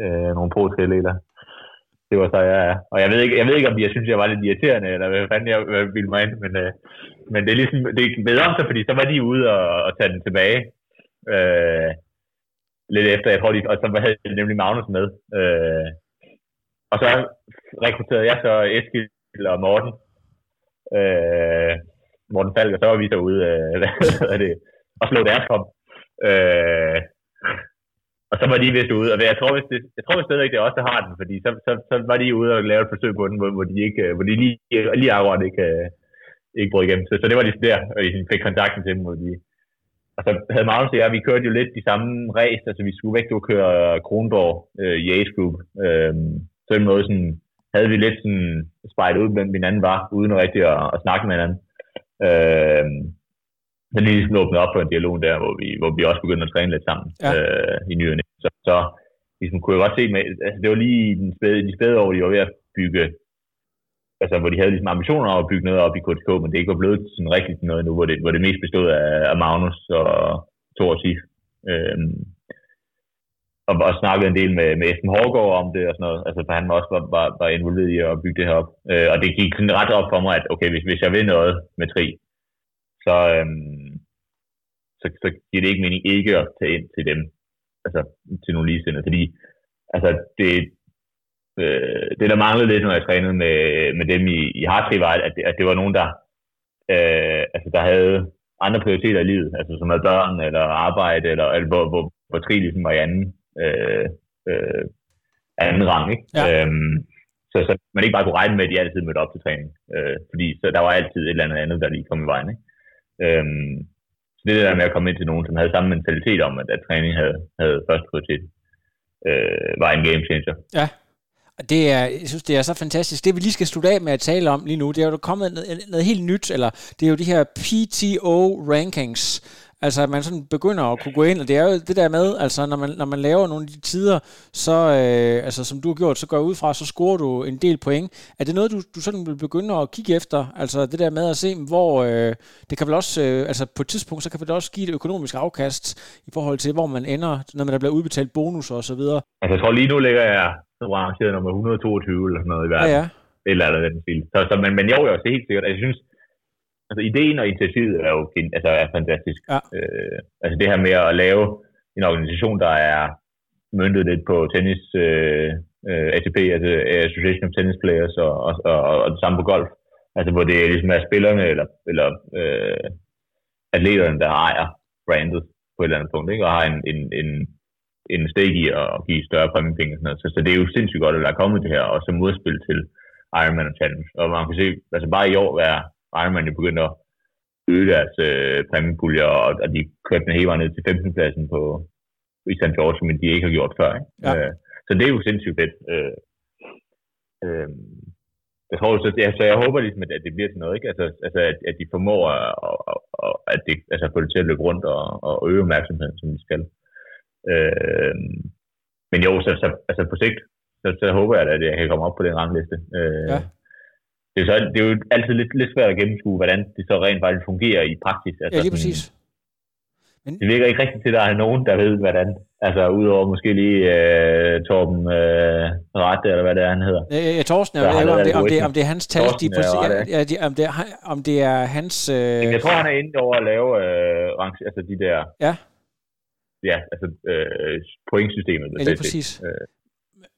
øh, nogle pro Det var så, ja, ja. Og jeg ved, ikke, jeg ved ikke, om jeg synes, jeg var lidt irriterende, eller hvad fanden jeg øh, ville mig ind, men, øh, men det er ligesom, det er bedre om sig, fordi så var de ude og, og tage den tilbage. Øh, lidt efter, jeg tror, de, og så havde jeg nemlig Magnus med. Øh, og så rekrutterede jeg så Eskild og Morten. Øh, Morten Falk, og så var vi derude øh, (laughs) hvad det, og slå deres kom. Øh, og så var de vist ude, og jeg tror, hvis det, jeg tror stadigvæk, det er også der har den, fordi så, så, så var de ude og lave et forsøg på den, hvor, hvor de, ikke, øh, hvor de lige, lige akkurat ikke, øh, ikke brød igennem. Så, så det var lige der, og de fik kontakten til dem, hvor de, og så havde Magnus og jeg, vi kørte jo lidt de samme race, altså vi skulle væk til at køre Kronborg øh, i Ace Group. Øh, så en måde sådan, havde vi lidt sådan spejlet ud, hvem hinanden var, uden rigtig at, at snakke med hinanden. Øh, så lige ligesom åbnet op for en dialog der, hvor vi, hvor vi også begyndte at træne lidt sammen ja. øh, i nyerne. Så, så ligesom kunne jeg godt se, med, altså det var lige den spæde, de spæde år, de var ved at bygge, altså hvor de havde ligesom ambitioner om at bygge noget op i KTK, men det ikke var blevet sådan rigtigt noget nu, hvor det, hvor det mest bestod af, af Magnus og Thor Sif. Øh, og, og snakkede en del med, med Esben Hårgaard om det og sådan noget, altså for han også var, var, var involveret i at bygge det her op. Øh, og det gik sådan ret op for mig, at okay, hvis, hvis jeg vil noget med tri, så, øhm, så, så giver det ikke mening ikke at tage ind til dem, altså til nogle ligesindede, fordi altså det, øh, det der manglede lidt, når jeg trænede med, med dem i, i Hartri, var, at det, at det var nogen, der, øh, altså, der havde andre prioriteter i livet, altså som havde børn eller arbejde, eller, eller hvor, hvor, hvor tri ligesom var i anden, øh, øh, anden rang. Ikke? Ja. Øhm, så, så man ikke bare kunne regne med, at de altid mødte op til træning. Øh, fordi så der var altid et eller andet andet, der lige kom i vejen. Ikke? Øhm, så det der med at komme ind til nogen, som havde samme mentalitet om, at, at træning havde, havde første prioritet, øh, var en game changer. Ja, og det er, jeg synes, det er så fantastisk. Det vi lige skal slutte af med at tale om lige nu, det er jo kommet noget, noget helt nyt, eller det er jo de her PTO rankings, Altså, at man sådan begynder at kunne gå ind, og det er jo det der med, altså, når man, når man laver nogle af de tider, så, øh, altså, som du har gjort, så går ud fra, så scorer du en del point. Er det noget, du, du sådan vil begynde at kigge efter? Altså, det der med at se, hvor, øh, det kan vel også, øh, altså, på et tidspunkt, så kan det også give et økonomisk afkast i forhold til, hvor man ender, når man der bliver udbetalt bonus og så videre. Altså, jeg tror lige nu ligger jeg så rangeret nummer 122 eller sådan noget i verden. Ja, ja. Eller eller den stil. Så, så, men, men jo, jeg er helt sikkert. Altså, jeg synes, altså ideen og initiativet er jo altså, er fantastisk. Ja. Øh, altså det her med at lave en organisation, der er myndet lidt på tennis, øh, øh ATP, altså Association of Tennis Players, og, og, og, og det samme på golf. Altså hvor det ligesom er spillerne eller, eller øh, atleterne, der ejer brandet på et eller andet punkt, ikke? og har en, en, en, en stake i at give større præmiepenge. Sådan noget. Så, så det er jo sindssygt godt, at der er kommet det her, og som modspil til Ironman og Challenge. Og man kan se, altså bare i år er Ironman jo begyndt at øge deres øh, præmiepuljer, og, og de kørte den hele vejen ned til 15. pladsen på, i St. George, men de ikke har gjort før. Ikke? Ja. Øh, så det er jo sindssygt fedt. Øh, øh, jeg tror, så, ja, så jeg håber ligesom, at, det bliver sådan noget, ikke? Altså, altså at, at de formår at, at, at, at det, altså, få det til at løbe rundt og, og øge opmærksomheden, som de skal. Øh, men jo, så, så altså på sigt, så, så håber jeg, at jeg kan komme op på den rangliste. Øh, ja det er, så, det er jo altid lidt, lidt svært at gennemskue, hvordan det så rent faktisk fungerer i praksis. Altså, ja, lige præcis. Men... Det virker ikke rigtigt til, at der er nogen, der ved, hvordan. Altså, udover måske lige uh, Torben uh, Rette, eller hvad det er, han hedder. Ja Torsten, jeg ved om det, om, det, om det er hans tal, de ja, ja, de, om, det er, om det er hans... Uh... Jeg tror, han er inde over at lave uh, rangs, altså de der... Ja. Ja, altså uh, pointsystemet. Ja, lige præcis. Uh,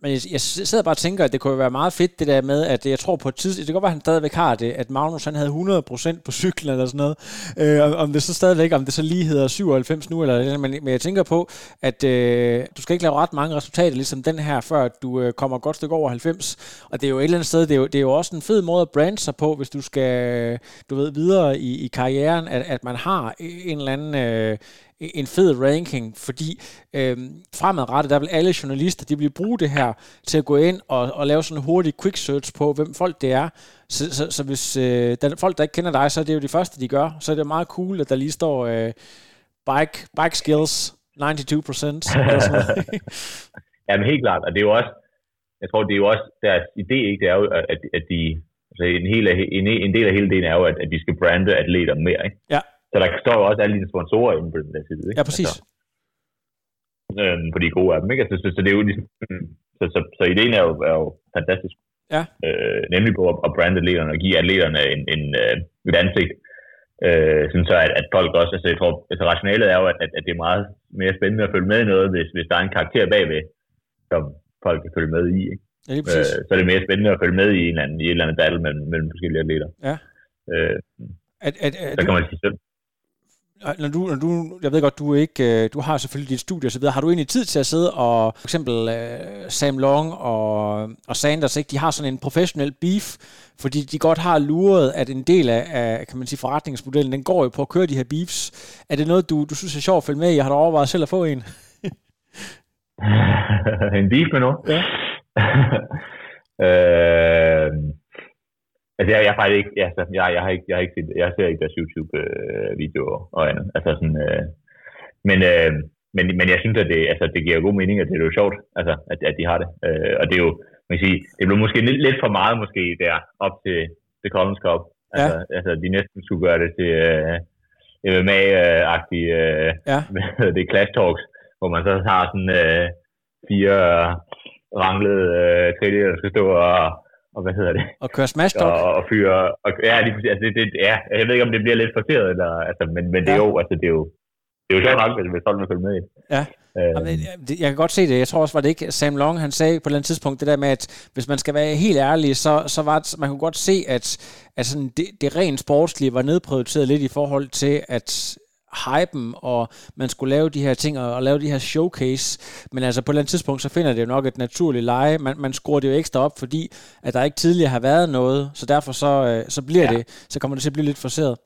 men jeg, jeg sidder bare og tænker, at det kunne være meget fedt det der med, at jeg tror på et tidspunkt, det kan godt være, at han stadigvæk har det, at Magnus han havde 100% på cyklen eller sådan noget. Øh, om det så stadigvæk, om det så lige hedder 97 nu, eller men, men jeg tænker på, at øh, du skal ikke lave ret mange resultater, ligesom den her, før du øh, kommer et godt stykke over 90. Og det er jo et eller andet sted, det er jo, det er jo også en fed måde at brande sig på, hvis du skal, du ved, videre i, i karrieren, at, at man har en eller anden... Øh, en fed ranking, fordi øh, fremadrettet, der vil alle journalister, de vil bruge det her til at gå ind og, og lave sådan en hurtig quick search på, hvem folk det er. Så, så, så hvis øh, der, folk, der ikke kender dig, så er det jo det første, de gør. Så er det meget cool, at der lige står øh, bike, bike skills 92 procent. ja, men helt klart. Og det er jo også, jeg tror, det er jo også deres idé, ikke? det er jo, at, at de, altså en, hel, en, en del af hele delen er jo, at, at de skal brande atleter mere, ikke? Ja. Så der står jo også alle dine sponsorer inde på den der side. Ikke? Ja, præcis. Altså, øhm, på de gode af dem. Ikke? Altså, så, så, det er jo ligesom, så, så, så ideen er jo, er jo fantastisk. Ja. Øh, nemlig på at, at brande atleterne og give atleterne en, en, øh, et ansigt. Øh, sådan så at, at folk også, altså jeg tror, altså rationalet er jo, at, at, det er meget mere spændende at følge med i noget, hvis, hvis der er en karakter bagved, som folk kan følge med i. Ikke? Ja, øh, så er det mere spændende at følge med i en eller anden, i en eller anden battle mellem, mellem forskellige atleter. Ja. Øh, at, at, at, så kan man sige, når du, når du, jeg ved godt, du er ikke, øh, du har selvfølgelig dit studie videre. Har du egentlig tid til at sidde og, for eksempel uh, Sam Long og, og Sanders, ikke? de har sådan en professionel beef, fordi de godt har luret, at en del af, af kan man sige, forretningsmodellen, den går jo på at køre de her beefs. Er det noget, du, du synes er sjovt at følge med i? Har du overvejet selv at få en? (laughs) en beef med nogen? Ja. (laughs) øh, altså, jeg, jeg, jeg faktisk ikke, altså, jeg, jeg, har ikke, jeg har ikke set, jeg ser ikke deres YouTube-videoer og andet. Altså sådan, øh, men, øh, men, men jeg synes, at det, altså, det giver god mening, at det er jo sjovt, altså, at, at de har det. Øh, og det er jo, man kan sige, det blev måske lidt, lidt for meget måske der, op til, til Collins Cup. Altså, ja. altså, de næsten skulle gøre det til øh, MMA-agtig øh, ja. (laughs) det er Clash Talks, hvor man så har sådan øh, fire ranglede øh, kritikker, der skal stå og, og hvad hedder det? Og køre smash talk. Og, og fyre, og, ja, lige, altså, det, det, ja, jeg ved ikke, om det bliver lidt forteret, eller, altså, men, men ja. det er jo, altså, det er jo, det er jo sjovt nok, hvis folk vil følge med i. Ja. Øhm. Jeg kan godt se det. Jeg tror også, var det ikke Sam Long, han sagde på et eller andet tidspunkt, det der med, at hvis man skal være helt ærlig, så, så var det, man kunne godt se, at, at sådan det, det rent sportslige var nedprioriteret lidt i forhold til, at hypen, og man skulle lave de her ting, og, og lave de her showcase, men altså på et eller andet tidspunkt, så finder det jo nok et naturligt leje. Man, man skruer det jo ekstra op, fordi at der ikke tidligere har været noget, så derfor så, øh, så bliver ja. det, så kommer det til at blive lidt forseret.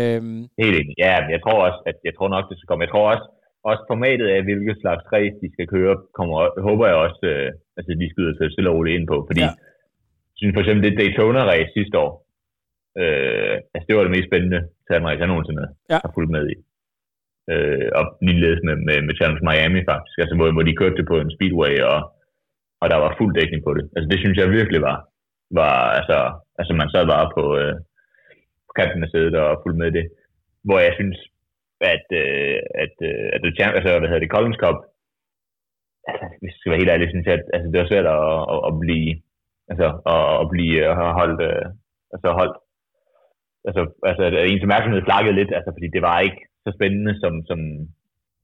Øhm. Helt enig. Ja, jeg tror også, at jeg tror nok, det skal komme. Jeg tror også, også formatet af, hvilket slags race de skal køre, kommer, håber jeg også, øh, altså de skyder sig stille og roligt ind på, fordi ja. synes for eksempel det Daytona-race sidste år, øh, altså det var det mest spændende race, jeg nogensinde ja. har fulgt med i. Øh, og ligeledes med, med, med Challenge Miami faktisk, altså hvor, hvor de kørte det på en speedway, og, og der var fuld dækning på det. Altså det synes jeg virkelig var, var altså, altså man sad bare på, øh, på kanten af sædet og fulgte med det. Hvor jeg synes, at, øh, at, øh, at det, altså, hvad hedder det, Collins Cup, altså, hvis jeg skal være helt ærlig, synes jeg, at altså, det var svært at, at, at blive, altså, at, at blive holdt, øh, altså holdt, altså, altså, ens opmærksomhed flakkede lidt, altså, fordi det var ikke så spændende, som, som,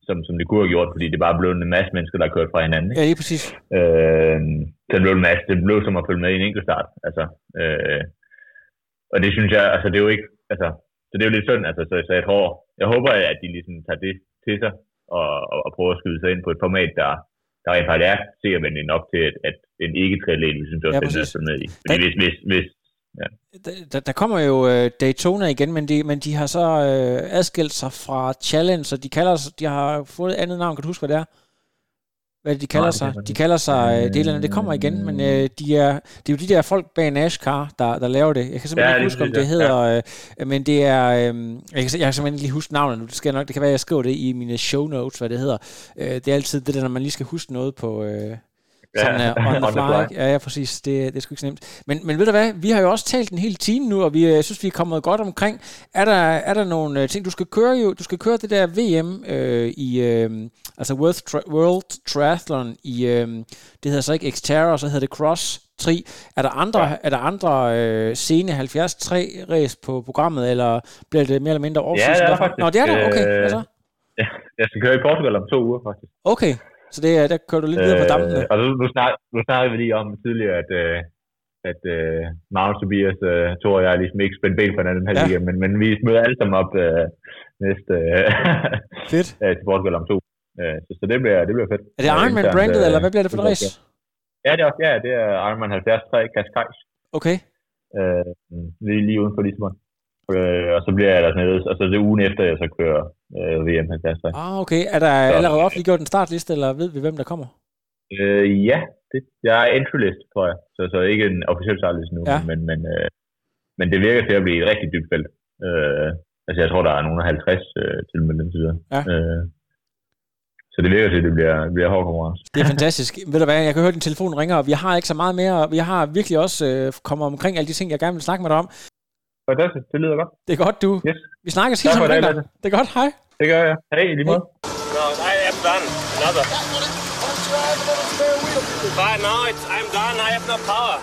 som, som det kunne have gjort, fordi det bare blev en masse mennesker, der kørte fra hinanden. Ikke? Ja, lige præcis. Øh, så det blev en masse, det blev som at følge med i en enkelt start, altså, øh, og det synes jeg, altså, det er jo ikke, altså, så det er jo lidt synd, altså, så, så jeg tror, jeg håber, at de ligesom tager det til sig, og, og, og prøver at skyde sig ind på et format, der, der rent faktisk er seervenlig nok til, at, at en ikke-triatlet, vi synes også, ja, den er med i. Fordi hvis, hvis, hvis, ja. der, der kommer jo uh, Daytona igen, men de, men de har så uh, adskilt sig fra Challenge, så de kalder de har fået et andet navn, kan du huske, hvad det er? hvad de kalder Nej, sig. De kalder sig, øh, det, eller det kommer igen, men øh, de er, det er jo de der folk bag NASCAR, der, der laver det. Jeg kan simpelthen ja, ikke huske, om det hedder, ja. øh, men det er, øh, jeg, kan, jeg kan simpelthen ikke lige huske navnet nu, det, skal nok, det kan være, jeg skriver det i mine show notes, hvad det hedder. Øh, det er altid det der, når man lige skal huske noget på, øh, sådan ja, (laughs) uh, on, the fly. fly. Ja, ja, præcis. Det, det er sgu ikke så nemt. Men, men ved du hvad, vi har jo også talt en hel time nu, og vi, jeg synes, vi er kommet godt omkring. Er der, er der nogle uh, ting, du skal køre jo, du skal køre det der VM øh, i, øh, altså World, Tra- World Triathlon i, øh, det hedder så ikke Xterra, så hedder det Cross 3. Er der andre, ja. er der andre øh, scene 73 race på programmet, eller bliver det mere eller mindre off Ja, det er faktisk. Nå, det er der? Okay, øh, hvad så? Ja, jeg skal køre i Portugal om to uger, faktisk. Okay, så det, der kører du lidt videre på dampen. Øh, og nu, nu, snak, nu snakkede vi lige om tidligere, at, øh, at uh, Magnus Tobias, uh, Thor og jeg er ligesom ikke spændt ben for hinanden her ja. Lige, men, men vi møder alle sammen op uh, næste uh, fedt. uh, (laughs) til Portugal om to. Uh, så, så det bliver, det bliver fedt. Er det Ironman uh, branded, uh, eller hvad bliver det for et race? Ja, det er, også, ja, det er Ironman 73 Cascais. Okay. Uh, lige, lige uden for Lisbon. Øh, og så bliver jeg der nede, og så det ugen efter, jeg så kører øh, VM 50. Ah, okay. Er der så, allerede offentliggjort en startliste, eller ved vi, hvem der kommer? Øh, ja, det, jeg er entry list, tror jeg. Så, så ikke en officiel startliste nu, ja. men, men, øh, men det virker til at blive et rigtig dybt felt. Øh, altså, jeg tror, der er nogle af 50 øh, til med den side. Ja. Øh, så det virker til, at det bliver, bliver hård konkurrence. Det er fantastisk. (laughs) Ved du hvad, jeg kan høre, at din telefon ringer, og vi har ikke så meget mere. Vi har virkelig også øh, kommet omkring alle de ting, jeg gerne vil snakke med dig om. Fantastisk, det lyder godt. Det er godt, du. Yes. Vi snakkes helt sammen. Det er godt, hej. Det gør jeg. Hej, lige måde. No, I am done. Another. But now it's, I'm done. I have no power.